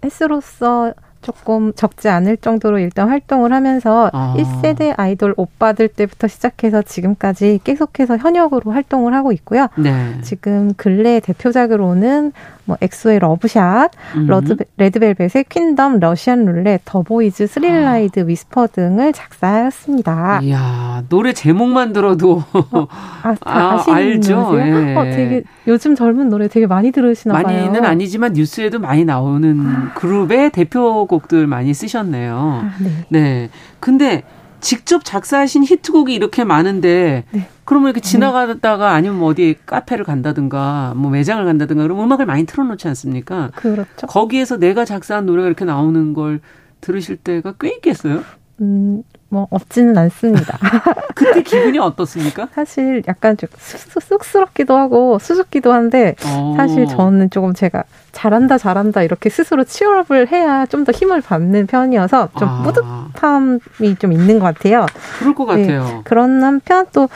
S로서 조금 적지 않을 정도로 일단 활동을 하면서 아. 1세대 아이돌 오빠들 때부터 시작해서 지금까지 계속해서 현역으로 활동을 하고 있고요. 네. 지금 근래 대표작으로는 뭐 엑소의 Love Shot, 음. 러드, 레드벨벳의 Queendom, Russian Roulette, 더보이즈, Thrill Ride, 아. Whisper 등을 작사하였습니다. 이야, 노래 제목만 들어도 어, 아, 아, 알죠. 예. 어, 되게 요즘 젊은 노래 되게 많이 들으시나 많이는 봐요. 많이는 아니지만 뉴스에도 많이 나오는 아. 그룹의 대표 곡들 많이 쓰셨네요. 아, 네. 네. 근데 직접 작사하신 히트곡이 이렇게 많은데 네. 그러면 이렇게 지나가다가 아니면 뭐 어디 카페를 간다든가 뭐 매장을 간다든가 그러면 음악을 많이 틀어놓지 않습니까? 그렇죠. 거기에서 내가 작사한 노래가 이렇게 나오는 걸 들으실 때가 꽤 있겠어요? 음, 뭐 없지는 않습니다. 그때 기분이 어떻습니까? 사실 약간 좀 쑥스럽기도 하고 수줍기도 한데 오. 어. 사실 저는 조금 제가 잘한다 잘한다 이렇게 스스로 치열업을 해야 좀 더 힘을 받는 편이어서 좀 아. 뿌듯함이 좀 있는 것 같아요. 그럴 것 네. 같아요. 그런 한편 또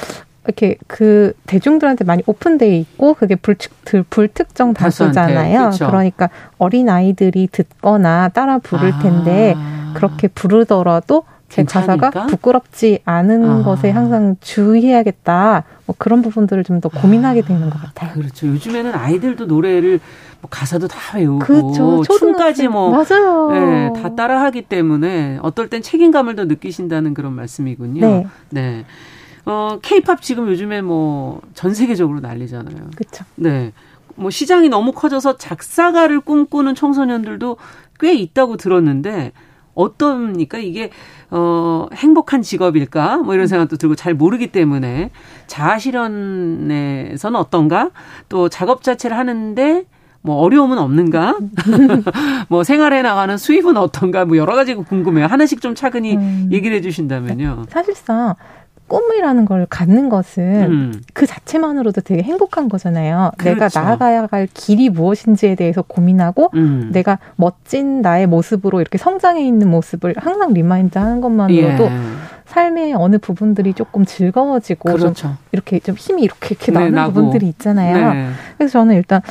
이렇게 그 대중들한테 많이 오픈돼 있고 그게 불특 불특정 다수잖아요. 그러니까 어린 아이들이 듣거나 따라 부를 아. 텐데 아. 그렇게 부르더라도 제 가사가 부끄럽지 않은 아. 것에 항상 주의해야겠다. 뭐 그런 부분들을 좀 더 고민하게 아. 되는 것 같아요. 그렇죠. 요즘에는 아이들도 노래를 뭐 가사도 다 외우고 그렇죠. 춤까지 뭐 맞아요. 네, 다 따라하기 때문에 어떨 땐 책임감을 더 느끼신다는 그런 말씀이군요. 네. 네. 어, 케이팝 지금 요즘에 뭐 전 세계적으로 난리잖아요. 그렇죠. 네. 뭐 시장이 너무 커져서 작사가를 꿈꾸는 청소년들도 꽤 있다고 들었는데 어떻습니까? 이게 어 행복한 직업일까? 뭐 이런 생각도 들고 잘 모르기 때문에 자아 실현에서는 어떤가? 또 작업 자체를 하는데 뭐 어려움은 없는가? 뭐 생활에 나가는 수입은 어떤가? 뭐 여러 가지가 궁금해요. 하나씩 좀 차근히 음. 얘기를 해 주신다면요. 사실상 꿈이라는 걸 갖는 것은 음. 그 자체만으로도 되게 행복한 거잖아요. 그렇죠. 내가 나아가야 할 길이 무엇인지에 대해서 고민하고 음. 내가 멋진 나의 모습으로 이렇게 성장해 있는 모습을 항상 remind 하는 것만으로도 예. 삶의 어느 부분들이 조금 즐거워지고 그렇죠. 좀 이렇게 좀 힘이 이렇게 이렇게 나는 네, 부분들이 있잖아요. 네. 그래서 저는 일단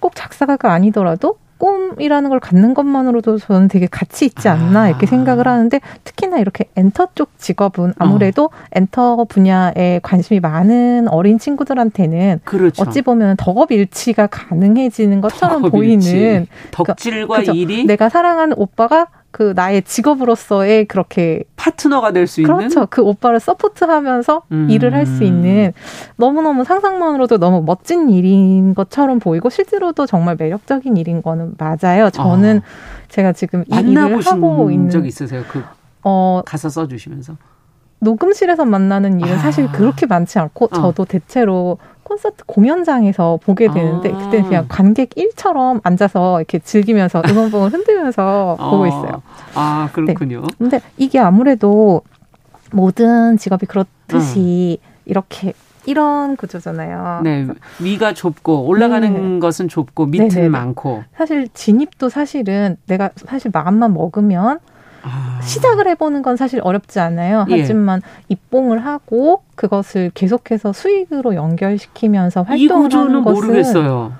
꼭 작사가가 아니더라도 꿈이라는 걸 갖는 것만으로도 저는 되게 가치 있지 않나 아. 이렇게 생각을 하는데 특히나 이렇게 엔터 쪽 직업은 아무래도 어. 엔터 분야에 관심이 많은 어린 친구들한테는 그렇죠. 어찌 보면 덕업일치가 가능해지는 것처럼 보이는 그러니까 덕질과 그러니까, 일이 내가 사랑하는 오빠가 그 나의 직업으로서의 그렇게 파트너가 될 수 있는 그렇죠. 그 오빠를 서포트하면서 음. 일을 할 수 있는 너무너무 상상만으로도 너무 멋진 일인 것처럼 보이고 실제로도 정말 매력적인 일인 거는 맞아요. 저는 어. 제가 지금 이 일을 하고 있는 적 있으세요? 그 어, 가사 써 주시면서 녹음실에서 만나는 일은 아. 사실 그렇게 많지 않고 어. 저도 대체로 콘서트 공연장에서 보게 되는데 아. 그때 그냥 관객 일처럼 앉아서 이렇게 즐기면서 응원봉을 흔들면서 어. 보고 있어요. 아 그렇군요. 네. 근데 이게 아무래도 모든 직업이 그렇듯이 음. 이렇게 이런 구조잖아요. 네, 위가 좁고 올라가는 네. 것은 좁고 밑은 네네. 많고. 사실 진입도 사실은 내가 사실 마음만 먹으면 아. 시작을 해보는 건 사실 어렵지 않아요. 예. 하지만 입봉을 하고 그것을 계속해서 수익으로 연결시키면서 활동을 하는 것은 모르겠어요.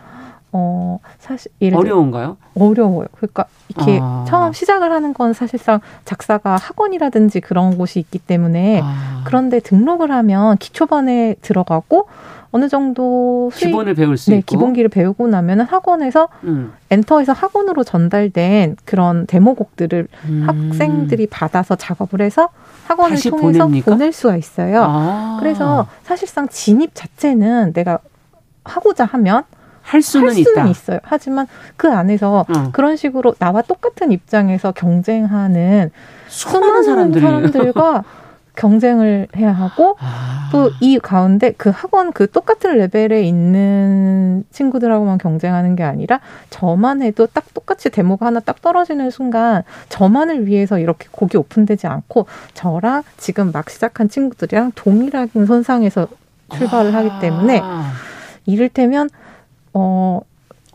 어 사실 어려운가요? 어려워요. 그러니까 이렇게 아. 처음 시작을 하는 건 사실상 작사가 학원이라든지 그런 곳이 있기 때문에 아. 그런데 등록을 하면 기초반에 들어가고 어느 정도 수익, 기본을 배울 수 네, 있고 기본기를 배우고 나면은 학원에서 음. 엔터에서 학원으로 전달된 그런 데모곡들을 음. 학생들이 받아서 작업을 해서 학원을 통해서 보냅니까? 보낼 수가 있어요. 아. 그래서 사실상 진입 자체는 내가 하고자 하면 할 수는, 할 수는 있어요. 하지만 그 안에서 어. 그런 식으로 나와 똑같은 입장에서 경쟁하는 수많은 사람들이. 사람들과 경쟁을 해야 하고 아. 또이 가운데 그 학원 그 똑같은 레벨에 있는 친구들하고만 경쟁하는 게 아니라 저만 해도 딱 똑같이 데모가 하나 딱 떨어지는 순간 저만을 위해서 이렇게 곡이 오픈되지 않고 저랑 지금 막 시작한 친구들이랑 동일한 선상에서 출발을 아. 하기 때문에 이를테면 어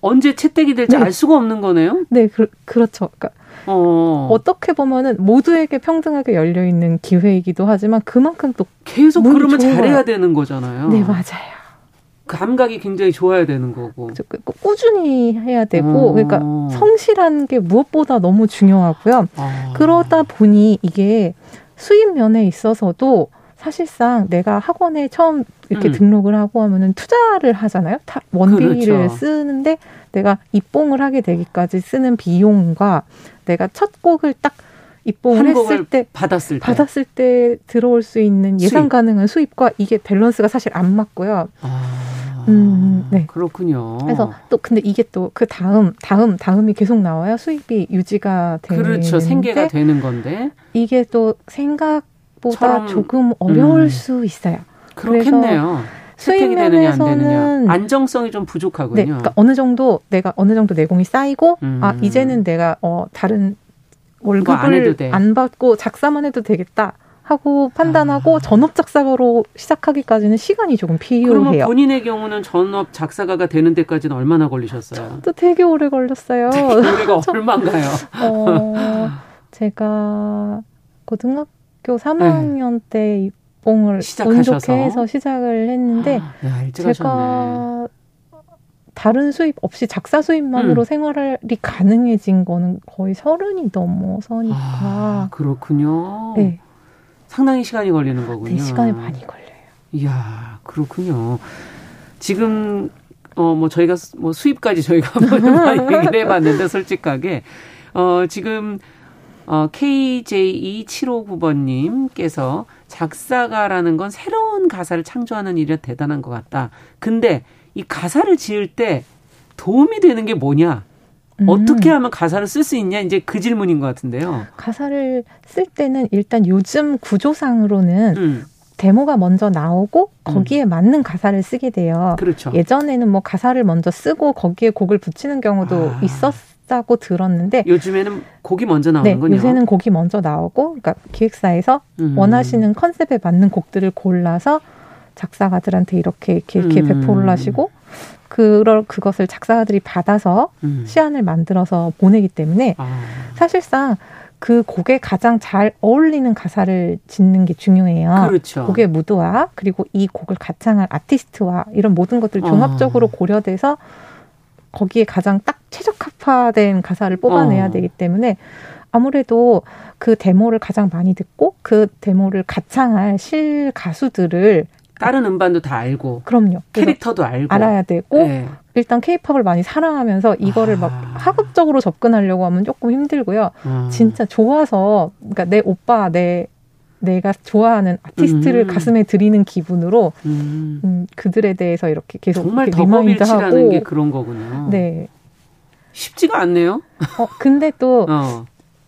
언제 채택이 될지 네. 알 수가 없는 거네요. 네, 그, 그렇죠. 그러니까 어. 어떻게 보면은 모두에게 평등하게 열려 있는 기회이기도 하지만 그만큼 또 계속 그러면 잘해야 되는 거잖아요. 네, 맞아요. 감각이 굉장히 좋아야 되는 거고. 그 꾸준히 해야 되고, 어. 그러니까 성실한 게 무엇보다 너무 중요하고요. 아. 그러다 보니 이게 수입 면에 있어서도 사실상 내가 학원에 처음 이렇게 음. 등록을 하고 하면은 투자를 하잖아요. 타, 원비를 그렇죠. 쓰는데 내가 입봉을 하게 되기까지 쓰는 비용과 내가 첫 곡을 딱 입봉을 했을 때 받았을 때 받았을 때 들어올 수 있는 예상 수입. 가능한 수입과 이게 밸런스가 사실 안 맞고요. 아, 음, 네. 그렇군요. 그래서 또 근데 이게 또 그 다음 다음 다음이 계속 나와야 수입이 유지가 되는 그렇죠. 생계가 되는 건데 이게 또 생각 보다 조금 어려울 음. 수 있어요. 그렇겠네요. 수입 면에서는 안정성이 좀 부족하군요. 네, 그러니까 어느 정도 내가 어느 정도 내공이 쌓이고 음. 아 이제는 내가 어 다른 월급을 안, 안, 받고 작사만 해도 되겠다. 하고 판단하고 아. 전업 작사가로 시작하기까지는 시간이 조금 필요해요. 그러면 본인의 경우는 전업 작사가가 되는 데까지는 얼마나 걸리셨어요? 또 되게 오래 걸렸어요. 되게 오래가 얼마인가요? 어, 제가 고등학교 3학년 네. 때 입봉을 운 좋게 해서 시작을 했는데 아, 야, 제가. 다른 수입 없이 작사 수입만으로 음. 생활이 가능해진 거는 거의 서른이 넘어서니까. 아, 그렇군요. 네. 상당히 시간이 걸리는 거군요. 네, 시간이 많이 걸려요. 이야, 그렇군요. 지금 어 뭐 저희가 뭐 수입까지 저희가 얘기를 해봤는데 솔직하게 어 지금 어 KJ2759번님께서 작사가라는 건 새로운 가사를 창조하는 일이 대단한 것 같다. 근데 이 가사를 지을 때 도움이 되는 게 뭐냐? 음. 어떻게 하면 가사를 쓸 수 있냐? 이제 그 질문인 것 같은데요. 가사를 쓸 때는 일단 요즘 구조상으로는 음. 데모가 먼저 나오고 거기에 음. 맞는 가사를 쓰게 돼요. 그렇죠. 예전에는 뭐 가사를 먼저 쓰고 거기에 곡을 붙이는 경우도 아. 있었 다고 들었는데 요즘에는 곡이 먼저 나오는군요. 네, 요새는 곡이 먼저 나오고 그러니까 기획사에서 음. 원하시는 컨셉에 맞는 곡들을 골라서 작사가들한테 이렇게 이렇게, 이렇게 음. 배포를 하시고 그럴 그것을 작사가들이 받아서 음. 시안을 만들어서 보내기 때문에 아. 사실상 그 곡에 가장 잘 어울리는 가사를 짓는 게 중요해요. 그렇죠. 곡의 무드와 그리고 이 곡을 가창할 아티스트와 이런 모든 것들 종합적으로 어. 고려돼서 거기에 가장 딱 최적화된 가사를 뽑아내야 어. 되기 때문에 아무래도 그 데모를 가장 많이 듣고 그 데모를 가창할 실 가수들을 다른 음반도 다 알고. 그럼요. 캐릭터도 알고. 알아야 되고 네. 일단 케이팝을 많이 사랑하면서 이거를 아. 막 하급적으로 접근하려고 하면 조금 힘들고요. 아. 진짜 좋아서 그러니까 내 오빠 내 내가 좋아하는 아티스트를 음. 가슴에 들이는 기분으로 음. 음, 그들에 대해서 이렇게 계속 정말 덕업일치라는 게 그런 거군요. 네. 쉽지가 않네요. 어 근데 또 어.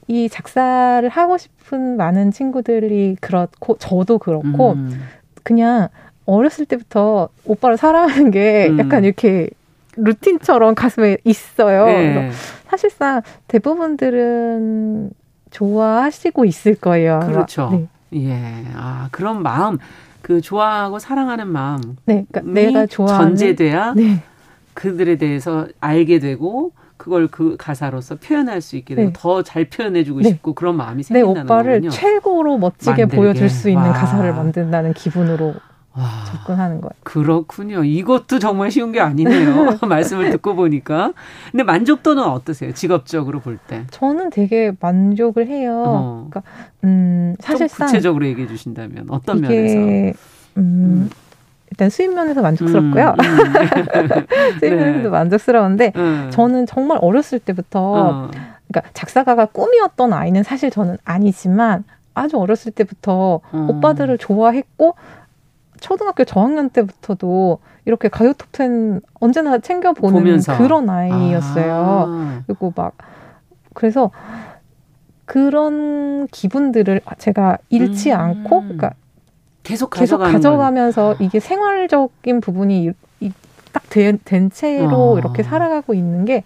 이 작사를 하고 싶은 많은 친구들이 그렇고 저도 그렇고 음. 그냥 어렸을 때부터 오빠를 사랑하는 게 음. 약간 이렇게 루틴처럼 가슴에 있어요. 네. 사실상 대부분들은 좋아하시고 있을 거예요. 그렇죠. 네. 예. 아, 그런 마음, 그 좋아하고 사랑하는 마음. 네. 그러니까 내가 좋아하는 전제돼야 네. 그들에 대해서 알게 되고 그걸 그 가사로서 표현할 수 있게 되고 네. 더잘 표현해주고 네. 싶고 그런 마음이 생긴다는 내 오빠를 거군요. 최고로 멋지게 만들게. 보여줄 수 있는 와. 가사를 만든다는 기분으로 와. 접근하는 거예요. 그렇군요. 이것도 정말 쉬운 게 아니네요. 말씀을 듣고 보니까. 근데 만족도는 어떠세요? 직업적으로 볼 때? 저는 되게 만족을 해요. 어. 그러니까 음, 사실상 구체적으로 얘기해 주신다면 어떤 면에서? 음, 음. 일단 수입 면에서 만족스럽고요. 음, 음. 수입 면에서도 네. 만족스러운데 음. 저는 정말 어렸을 때부터 어. 그러니까 작사가가 꿈이었던 아이는 사실 저는 아니지만 아주 어렸을 때부터 어. 오빠들을 좋아했고 초등학교 저학년 때부터도 이렇게 가요 톱텐 언제나 챙겨보는 보면서. 그런 아이였어요. 아. 그리고 막 그래서 그런 기분들을 제가 잃지 음. 않고 그러니까 계속, 계속 가져가면서 이게 생활적인 부분이 딱된 된 채로 어. 이렇게 살아가고 있는 게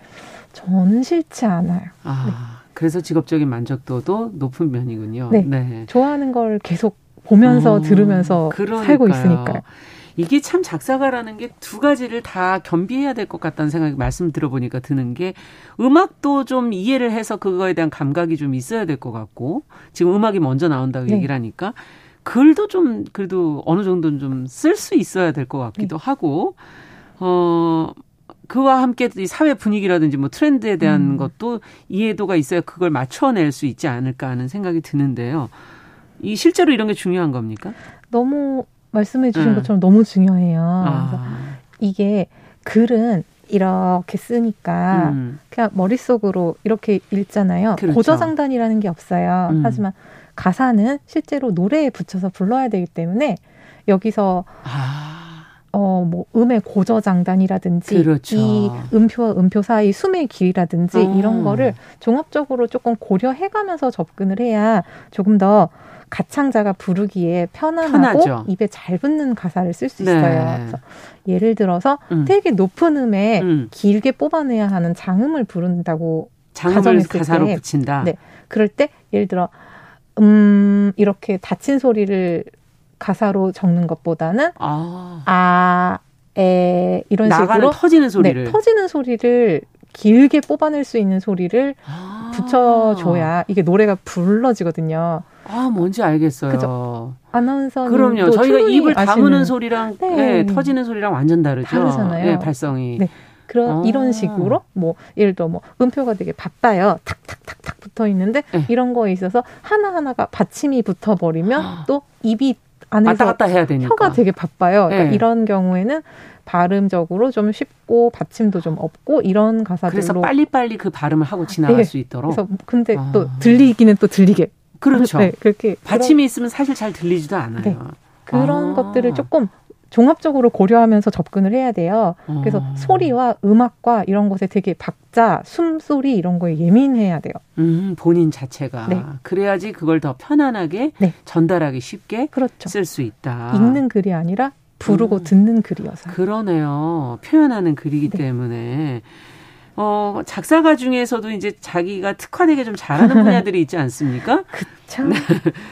저는 싫지 않아요. 아, 네. 그래서 직업적인 만족도도 높은 면이군요. 네. 네. 좋아하는 걸 계속 보면서 어, 들으면서 그러니까요. 살고 있으니까요. 이게 참 작사가라는 게 두 가지를 다 겸비해야 될 것 같다는 생각이 말씀 들어보니까 드는 게 음악도 좀 이해를 해서 그거에 대한 감각이 좀 있어야 될 것 같고 지금 음악이 먼저 나온다고 네. 얘기를 하니까 글도 좀 그래도 어느 정도는 좀 쓸 수 있어야 될 것 같기도 네. 하고 어 그와 함께 이 사회 분위기라든지 뭐 트렌드에 대한 음. 것도 이해도가 있어야 그걸 맞춰낼 수 있지 않을까 하는 생각이 드는데요. 이 실제로 이런 게 중요한 겁니까? 너무 말씀해 주신 네. 것처럼 너무 중요해요. 아. 이게 글은 이렇게 쓰니까 음. 그냥 머릿속으로 이렇게 읽잖아요. 그렇죠. 고저장단이라는 게 없어요. 음. 하지만 가사는 실제로 노래에 붙여서 불러야 되기 때문에 여기서 아. 어, 뭐, 음의 고저장단이라든지, 그렇죠. 이 음표와 음표 사이 숨의 길이라든지, 음. 이런 거를 종합적으로 조금 고려해가면서 접근을 해야 조금 더 가창자가 부르기에 편안하고 편하죠. 입에 잘 붙는 가사를 쓸 수 있어요. 네. 예를 들어서 음. 되게 높은 음에 음. 길게 뽑아내야 하는 장음을 부른다고 장음을 가사로 때, 붙인다. 네. 그럴 때 예를 들어 음 이렇게 닫힌 소리를 가사로 적는 것보다는 아, 아 에, 이런 식으로 터지는 소리를 네, 터지는 소리를 길게 뽑아낼 수 있는 소리를 아. 붙여줘야 이게 노래가 불러지거든요. 아, 뭔지 알겠어요. 그죠? 아나운서 그럼요. 저희가 입을 다무는 소리랑 네. 네, 터지는 소리랑 완전 다르죠. 다르잖아요. 네, 발성이. 네. 그런 아. 이런 식으로 뭐 예를 들어 뭐 음표가 되게 바빠요. 탁탁탁탁 붙어 있는데 네. 이런 거에 있어서 하나 하나가 받침이 붙어 버리면 아. 또 입이 안에서 왔다 갔다 해야 되니까 혀가 되게 바빠요. 그러니까 네. 이런 경우에는 발음적으로 좀 쉽고 받침도 좀 없고 이런 가사들로 그래서 빨리빨리 그 발음을 하고 지나갈 네. 수 있도록. 그래서 근데 아. 또 들리기는 또 들리게. 그렇죠. 네, 그렇게 받침이 그런, 있으면 사실 잘 들리지도 않아요. 네. 그런 아. 것들을 조금 종합적으로 고려하면서 접근을 해야 돼요. 그래서 어. 소리와 음악과 이런 것에 되게 박자, 숨소리 이런 거에 예민해야 돼요. 음, 본인 자체가. 네. 그래야지 그걸 더 편안하게 네. 전달하기 쉽게 그렇죠. 쓸수 있다. 읽는 글이 아니라 부르고 음. 듣는 글이어서. 그러네요. 표현하는 글이기 네. 때문에. 어, 작사가 중에서도 이제 자기가 특화되게 좀 잘하는 분야들이 있지 않습니까? 네.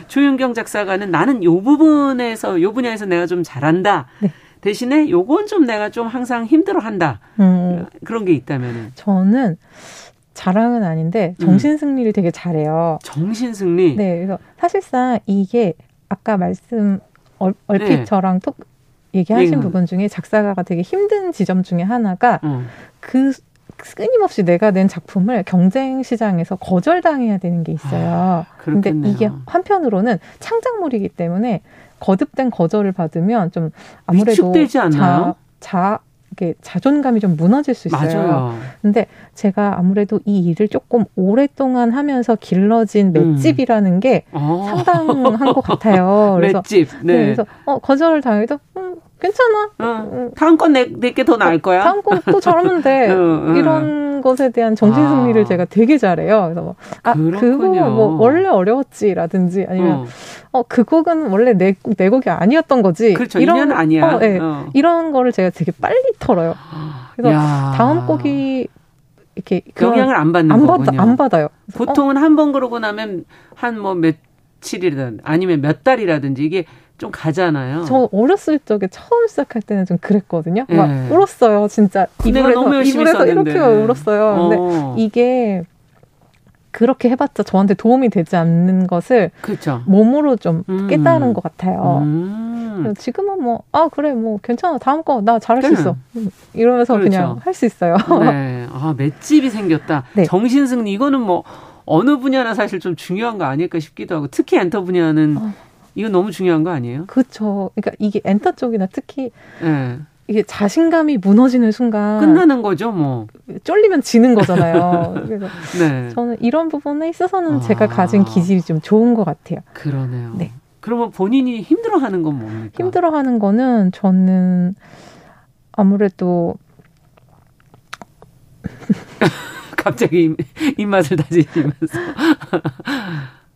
조윤경 작사가는 나는 요 부분에서, 요 분야에서 내가 좀 잘한다. 네. 대신에 요건 좀 내가 좀 항상 힘들어 한다. 음. 그런 게 있다면은. 저는 자랑은 아닌데 음. 정신 승리를 음. 되게 잘해요. 정신 승리? 네. 그래서 사실상 이게 아까 말씀 얼, 얼핏 네. 저랑 톡 얘기하신 네. 부분 중에 작사가가 되게 힘든 지점 중에 하나가 음. 그 끊임없이 내가 낸 작품을 경쟁 시장에서 거절당해야 되는 게 있어요. 아, 근데 이게 한편으로는 창작물이기 때문에 거듭된 거절을 받으면 좀 아무래도 자, 자 이게 자존감이 좀 무너질 수 있어요. 맞아요. 근데 제가 아무래도 이 일을 조금 오랫동안 하면서 길러진 음. 맷집이라는 게 음. 상당한 것 같아요. 그래서 맷집. 네. 네. 그래서 어, 거절을 당해도 음, 괜찮아. 어, 다음 건 내, 내게 더 나을 거야. 다음 건 또 잘하면 돼. 어, 어. 이런 것에 대한 정신 승리를 아. 제가 되게 잘해요. 그래서 뭐, 아, 그거 뭐 원래 어려웠지라든지 아니면 어. 어, 그 곡은 원래 내, 내 곡이 아니었던 거지. 그렇죠. 이런 아니야. 어, 네. 어. 이런 거를 제가 되게 빨리 털어요. 그래서 야. 다음 곡이 이렇게 영향을 안 받는 안 거군요. 받, 안 받아요. 보통은 어. 한번 그러고 나면 한 뭐 며칠이든 아니면 몇 달이라든지 이게 좀 가잖아요. 저 어렸을 적에 처음 시작할 때는 좀 그랬거든요. 막 네. 울었어요, 진짜. 이불에서, 이불에서 이렇게 울었어요. 어. 근데 이게 그렇게 해봤자 저한테 도움이 되지 않는 것을 그렇죠. 몸으로 좀 음. 깨달은 것 같아요. 음. 지금은 뭐, 아, 그래, 뭐, 괜찮아. 다음 거 나 잘할 수 있어. 이러면서 그렇죠. 그냥 할 수 있어요. 네. 아, 맷집이 생겼다. 네. 정신승리, 이거는 뭐, 어느 분야나 사실 좀 중요한 거 아닐까 싶기도 하고, 특히 엔터 분야는 어. 이건 너무 중요한 거 아니에요? 그렇죠. 그러니까 이게 엔터 쪽이나 특히 네. 이게 자신감이 무너지는 순간 끝나는 거죠, 뭐. 쫄리면 지는 거잖아요. 그래서 네. 저는 이런 부분에 있어서는 아. 제가 가진 기질이 좀 좋은 것 같아요. 그러네요. 네. 그러면 본인이 힘들어하는 건 뭡니까? 힘들어하는 거는 저는 아무래도 갑자기 입, 맛을 다지시면서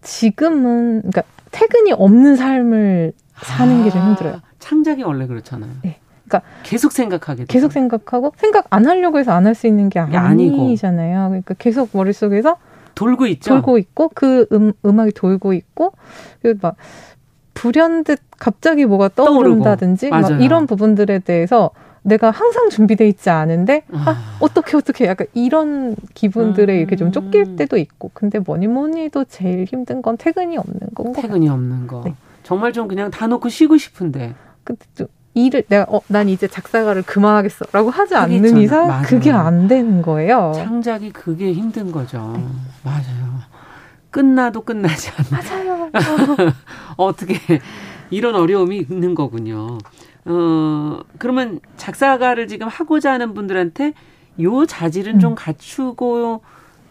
지금은 그러니까 퇴근이 없는 삶을 사는 아, 게좀 힘들어요. 창작이 원래 그렇잖아요. 네. 그러니까 계속 생각하게 계속 생각하고 생각 안 하려고 해서 안 할 수 있는 게 아니잖아요. 그러니까 계속 머릿속에서 돌고 있죠. 돌고 있고 그 음, 음악이 돌고 있고 그리고 막 불현듯 갑자기 뭐가 떠오른다든지 막 이런 부분들에 대해서 내가 항상 준비돼 있지 않은데 아, 아 어떻게 어떻게 약간 이런 기분들에 음. 이렇게 좀 쫓길 때도 있고 근데 뭐니 뭐니 해도 제일 힘든 건 퇴근이 없는 건 퇴근이 없는 거. 네. 정말 좀 그냥 다 놓고 쉬고 싶은데. 근데 좀 일을 내가 어 난 이제 작사가를 그만하겠어라고 하지 않는 있잖아. 이상 맞아요. 그게 안 되는 거예요. 창작이 그게 힘든 거죠. 네. 맞아요. 끝나도 끝나지 않는. 맞아요. 어떻게 이런 어려움이 있는 거군요. 어 그러면 작사가를 지금 하고자 하는 분들한테 요 자질은 음. 좀 갖추고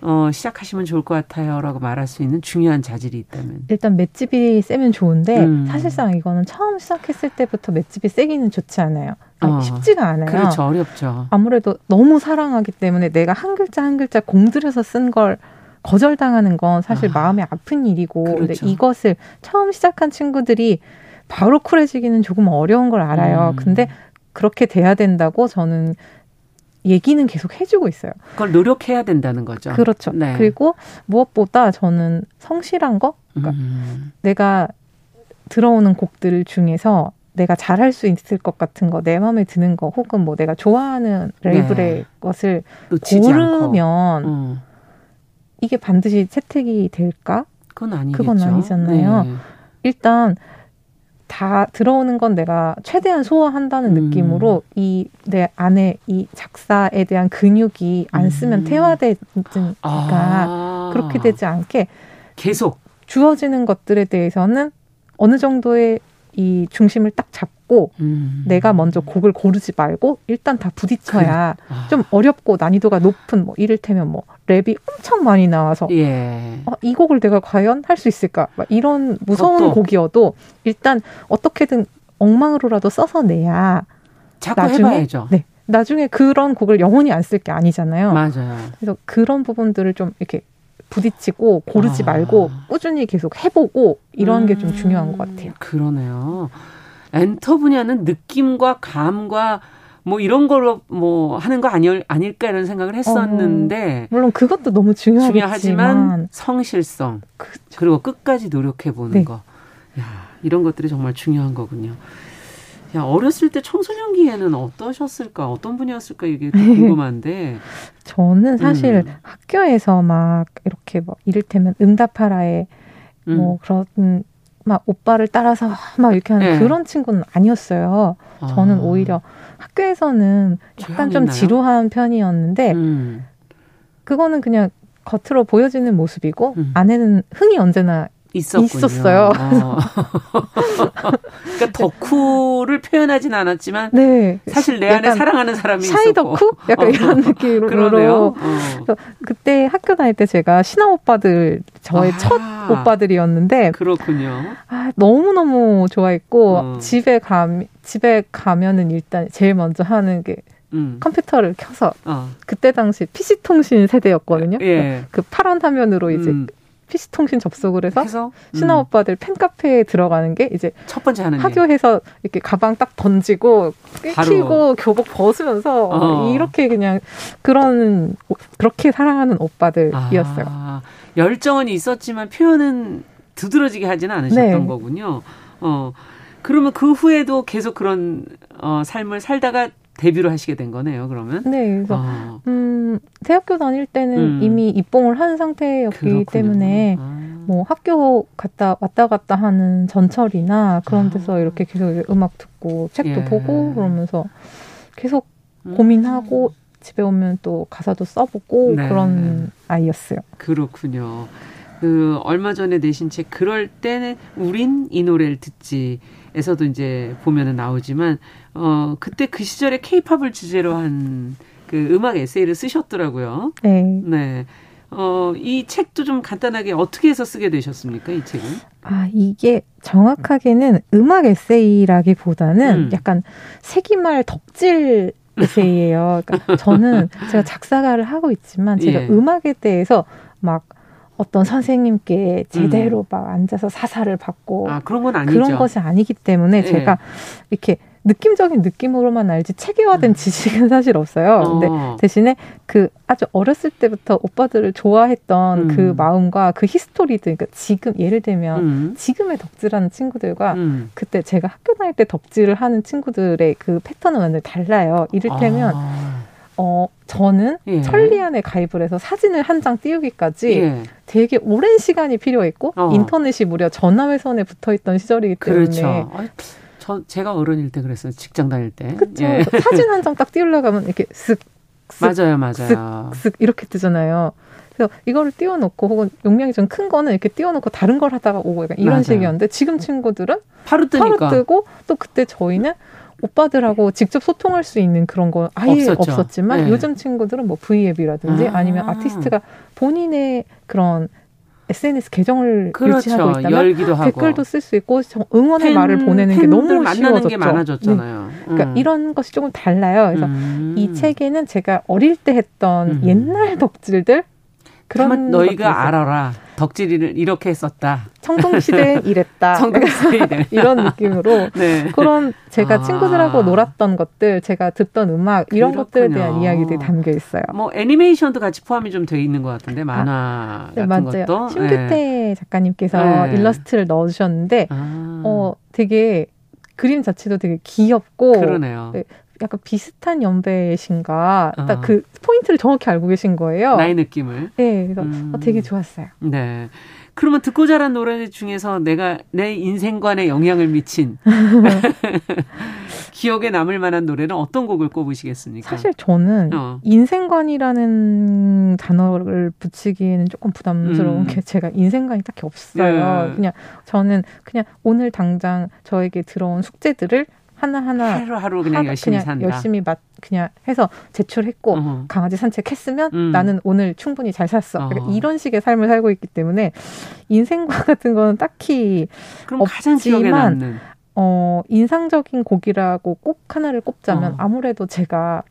어, 시작하시면 좋을 것 같아요 라고 말할 수 있는 중요한 자질이 있다면 일단 맷집이 세면 좋은데 음. 사실상 이거는 처음 시작했을 때부터 맷집이 세기는 좋지 않아요. 어. 쉽지가 않아요. 그렇죠, 어렵죠. 아무래도 너무 사랑하기 때문에 내가 한 글자 한 글자 공들여서 쓴 걸 거절당하는 건 사실 아. 마음이 아픈 일이고 그렇죠. 근데 이것을 처음 시작한 친구들이 바로 쿨해지기는 조금 어려운 걸 알아요. 음. 근데 그렇게 돼야 된다고 저는 얘기는 계속 해주고 있어요. 그걸 노력해야 된다는 거죠. 그렇죠. 네. 그리고 무엇보다 저는 성실한 거, 그러니까 음. 내가 들어오는 곡들 중에서 내가 잘할 수 있을 것 같은 거, 내 마음에 드는 거, 혹은 뭐 내가 좋아하는 레이블의 네. 것을 고르면 음. 이게 반드시 채택이 될까? 그건 아니겠죠. 그건 아니잖아요. 네. 일단 다 들어오는 건 내가 최대한 소화한다는 음. 느낌으로 이 내 안에 이 작사에 대한 근육이 안 쓰면 음. 퇴화되니까 아. 그렇게 되지 않게 계속 주어지는 것들에 대해서는 어느 정도의 이 중심을 딱 잡 고 음. 내가 먼저 곡을 고르지 말고 일단 다 부딪혀야 그래. 아. 좀 어렵고 난이도가 높은 뭐 이를테면 뭐 랩이 엄청 많이 나와서 예. 어, 이 곡을 내가 과연 할 수 있을까 막 이런 무서운 그것도. 곡이어도 일단 어떻게든 엉망으로라도 써서 내야 자꾸 나중에 해봐야죠. 네 나중에 그런 곡을 영원히 안 쓸 게 아니잖아요. 맞아요. 그래서 그런 부분들을 좀 이렇게 부딪히고 고르지 아. 말고 꾸준히 계속 해보고 이런 음. 게좀 중요한 것 같아요. 그러네요. 엔터 분야는 느낌과 감과 뭐 이런 걸로 뭐 하는 거 아니, 아닐까 이런 생각을 했었는데 어, 물론 그것도 너무 중요하지만 성실성 그쵸. 그리고 끝까지 노력해 보는 네. 거 야, 이런 것들이 정말 중요한 거군요. 야, 어렸을 때 청소년기에는 어떠셨을까? 어떤 분이었을까? 이게 궁금한데. 저는 사실 음. 학교에서 막 이렇게 뭐 이를테면 응답하라에 음. 뭐 그런 막 오빠를 따라서 막 이렇게 하는 네. 그런 친구는 아니었어요. 저는 아. 오히려 학교에서는 약간 좀 지루한 편이었는데 음. 그거는 그냥 겉으로 보여지는 모습이고 음. 안에는 흥이 언제나 있었군요. 있었어요. 어. 그러니까 덕후를 표현하진 않았지만 네. 사실 내 안에 사랑하는 사람이 샤이 있었고. 덕후? 약간 어. 이런 느낌으로. 어. 그때 학교 다닐 때 제가 신화 오빠들 저의 아. 첫 오빠들이었는데 그렇군요. 아, 너무너무 좋아했고 어. 집에 가 집에 가면은 일단 제일 먼저 하는 게 음. 컴퓨터를 켜서 어. 그때 당시 PC 통신 세대였거든요. 예. 그 파란 화면으로 이제 음. PC 통신 접속을 해서, 해서? 신화 음. 오빠들 팬카페에 들어가는 게 이제 첫 번째 하는 학교에서 이렇게 가방 딱 던지고 끼고 교복 벗으면서 어. 이렇게 그냥 그런 그렇게 사랑하는 오빠들이었어요. 아, 열정은 있었지만 표현은 두드러지게 하지는 않으셨던 네. 거군요. 어. 그러면 그 후에도 계속 그런 어, 삶을 살다가 데뷔를 하시게 된 거네요, 그러면? 네, 그래서, 아. 음, 대학교 다닐 때는 음. 이미 입봉을 한 상태였기 그렇군요. 때문에, 아. 뭐 학교 갔다, 왔다 갔다 하는 전철이나 그런 데서 아. 이렇게 계속 음악 듣고, 책도 예. 보고, 그러면서 계속 음. 고민하고, 집에 오면 또 가사도 써보고, 네. 그런 아이였어요. 그렇군요. 그, 얼마 전에 내신 책, 그럴 때는 우린 이 노래를 듣지. 에서도 이제 보면은 나오지만 어 그때 그 시절에 케이팝을 주제로 한 그 음악 에세이를 쓰셨더라고요. 네. 네. 어, 이 책도 좀 간단하게 어떻게 해서 쓰게 되셨습니까, 이 책은? 아, 이게 정확하게는 음악 에세이라기보다는 음. 약간 세기말 덕질 에세이예요. 그러니까 저는 제가 작사가를 하고 있지만 제가 예. 음악에 대해서 막 어떤 선생님께 제대로 음. 막 앉아서 사사를 받고 아, 그런 건 아니죠. 그런 것이 아니기 때문에 네. 제가 이렇게 느낌적인 느낌으로만 알지 체계화된 음. 지식은 사실 없어요. 어. 근데 대신에 그 아주 어렸을 때부터 오빠들을 좋아했던 음. 그 마음과 그 history들, 그러니까 지금 예를 들면 음. 지금의 덕질하는 친구들과 음. 그때 제가 학교 다닐 때 덕질을 하는 친구들의 그 패턴은 완전히 달라요. 이를테면 아. 어, 저는 예. 천리안에 가입을 해서 사진을 한 장 띄우기까지 예. 되게 오랜 시간이 필요했고 어. 인터넷이 무려 전화회선에 붙어 있던 시절이기 때문에 그렇죠. 저 제가 어른일 때 그랬어요. 직장 다닐 때. 그렇죠. 예. 사진 한 장 딱 띄우려고 하면 이렇게 쓱, 쓱 맞아요, 맞아요. 쓱, 쓱 이렇게 뜨잖아요. 그래서 이거를 띄워놓고 혹은 용량이 좀 큰 거는 이렇게 띄워놓고 다른 걸 하다가 오고 약간 이런 맞아요. 식이었는데 지금 친구들은 바로 뜨니까. 바로 뜨고 또 그때 저희는 오빠들하고 직접 소통할 수 있는 그런 거 아예 없었죠. 없었지만 네. 요즘 친구들은 뭐 V앱이라든지 아. 니면 아티스트가 본인의 그런 SNS 계정을 그렇죠. 유치하고 있다면 댓글도 쓸 수 있고 응원의 팬, 말을 보내는 게 너무 쉬워졌죠. 게 많아졌잖아요. 네. 그러니까 음. 이런 것이 조금 달라요. 그래서 음. 이 책에는 제가 어릴 때 했던 음. 옛날 덕질들 그런 너희가 알아라. 덕질이를 이렇게 했었다. 청동시대에 이랬다. 청동시대 이런 느낌으로 네. 그런 제가 아. 친구들하고 놀았던 것들, 제가 듣던 음악 이런 그렇군요. 것들에 대한 이야기들이 담겨 있어요. 뭐 애니메이션도 같이 포함이 좀 돼 있는 것 같은데 아, 만화 아, 네, 같은 맞아요. 것도. 심규태 네. 작가님께서 네. 일러스트를 넣어주셨는데 아. 어 되게 그림 자체도 되게 귀엽고 그러네요. 네, 약간 비슷한 연배이신가 어. 딱그 포인트를 정확히 알고 계신 거예요. 나의 느낌을. 네, 그래서 음. 어, 되게 좋았어요. 네. 그러면 듣고 자란 노래 중에서 내가 내 인생관에 영향을 미친 기억에 남을 만한 노래는 어떤 곡을 꼽으시겠습니까? 사실 저는 어. 인생관이라는 단어를 붙이기에는 조금 부담스러운 음. 게 제가 인생관이 딱히 없어요. 네. 그냥 저는 그냥 오늘 당장 저에게 들어온 숙제들을 하나하나 하루하루 그냥 하루, 열심히 그냥 산다. 열심히 맛 그냥 해서 제출했고 uh 강아지 산책했으면 음. 나는 오늘 충분히 잘 살았어. 그러니까 이런 식의 삶을 살고 있기 때문에 인생과 같은 거는 딱히 없지만. 어 인상적인 곡이라고 꼭 하나를 꼽자면 어. 아무래도 제가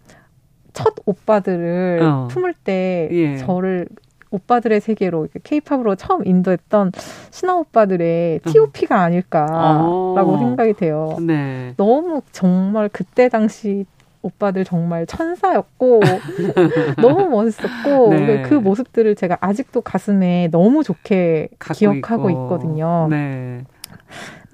첫 오빠들을 어. 품을 때 예. 저를 오빠들의 세계로 케이팝으로 처음 인도했던 신화 오빠들의 T.O.P.가 아닐까라고 어. 생각이 돼요. 네. 너무 정말 그때 당시 오빠들 정말 천사였고 너무 멋있었고 네. 그 모습들을 제가 아직도 가슴에 너무 좋게 기억하고 있고. 있거든요. 네.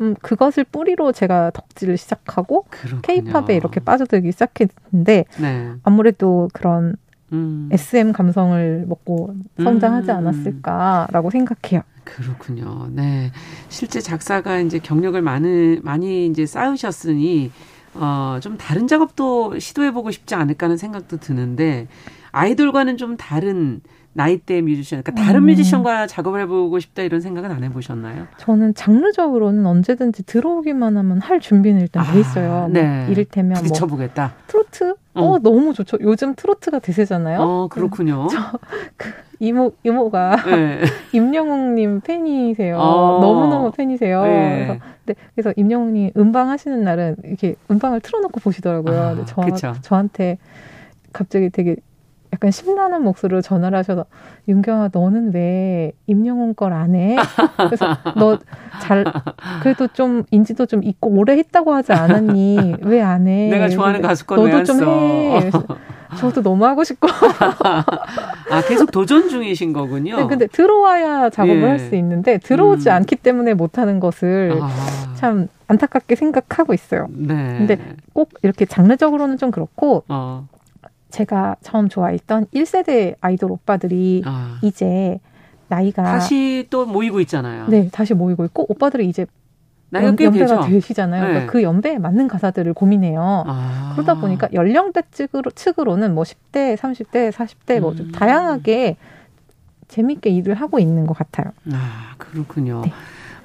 음, 그것을 뿌리로 제가 덕질을 시작하고 케이팝에 이렇게 빠져들기 시작했는데 네. 아무래도 그런 음. SM 감성을 먹고 성장하지 음. 않았을까라고 생각해요. 그렇군요. 네. 실제 작사가 이제 경력을 많이, 많이 이제 쌓으셨으니, 어, 좀 다른 작업도 시도해보고 싶지 않을까 하는 생각도 드는데, 아이돌과는 좀 다른 나이대 뮤지션, 그러니까 다른 음. 뮤지션과 작업을 해보고 싶다 이런 생각은 안 해보셨나요? 저는 장르적으로는 언제든지 들어오기만 하면 할 준비는 일단 돼 아, 있어요. 뭐 네. 뭐 이를테면 뭐 부딪혀보겠다. 트로트? 어. 어. 너무 좋죠. 요즘 트로트가 대세잖아요. 어 그렇군요. 저 그 이모 이모가 네. 임영웅님 팬이세요. 어. 너무 너무 팬이세요. 네. 그래서 네, 그래서 임영웅님 음방 하시는 날은 이렇게 음방을 틀어놓고 보시더라고요. 아, 저 저한테 갑자기 되게 약간 심란한 목소리로 전화를 하셔서 윤경아 너는 왜 임영웅 걸 안 해? 그래서 너 잘 그래도 좀 인지도 좀 있고 오래 했다고 하지 않았니? 왜 안 해? 내가 좋아하는 가수 건 너도 좀 해. 저도 너무 하고 싶고. 아 계속 도전 중이신 거군요. 네, 근데 들어와야 작업을 예. 할수 있는데 들어오지 음. 않기 때문에 못 하는 것을 아. 참 안타깝게 생각하고 있어요. 네. 근데 꼭 이렇게 장르적으로는 좀 그렇고. 어. 제가 처음 좋아했던 1세대 아이돌 오빠들이 아. 이제 나이가 다시 또 모이고 있잖아요. 네, 다시 모이고 있고 오빠들이 이제 연, 배가 되시잖아요. 네. 그러니까 그 연배에 맞는 가사들을 고민해요. 아. 그러다 보니까 연령대 측으로, 측으로는 뭐 10대, 30대, 40대 뭐좀 음. 다양하게 재밌게 일을 하고 있는 것 같아요. 아, 그렇군요. 네.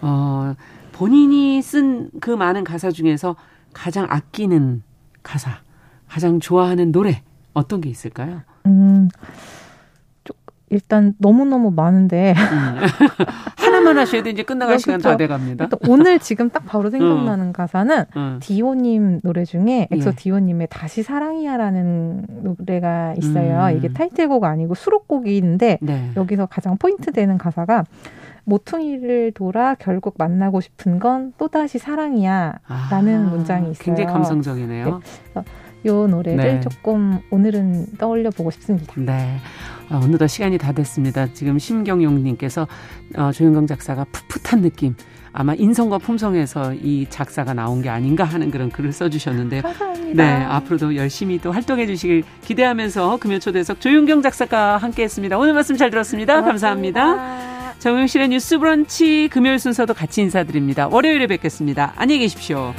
어, 본인이 쓴 그 많은 가사 중에서 가장 아끼는 가사, 가장 좋아하는 노래 어떤 게 있을까요? 음, 일단 너무너무 많은데. 음. 하나만 하셔야 돼. 이제 끝나갈 시간 다 돼갑니다. 오늘 지금 딱 바로 생각나는 음. 가사는 음. 디오님 노래 중에 엑소 예. 디오님의 다시 사랑이야라는 노래가 있어요. 음. 이게 타이틀곡 아니고 수록곡인데 네. 여기서 가장 포인트 되는 가사가 모퉁이를 돌아 결국 만나고 싶은 건 또다시 사랑이야 라는 아, 문장이 있어요. 굉장히 감성적이네요. 네. 요 노래를 네. 조금 오늘은 떠올려 보고 싶습니다. 네. 어, 어느덧 시간이 다 됐습니다. 지금 심경용님께서 어, 조윤경 작사가 풋풋한 느낌. 아마 인성과 품성에서 이 작사가 나온 게 아닌가 하는 그런 글을 써주셨는데 감사합니다. 네 앞으로도 열심히 또 활동해 주시길 기대하면서 금요초대석 조윤경 작사가 함께했습니다. 오늘 말씀 잘 들었습니다. 고맙습니다. 감사합니다. 정용실의 뉴스 브런치 금요일 순서도 같이 인사드립니다. 월요일에 뵙겠습니다. 안녕히 계십시오.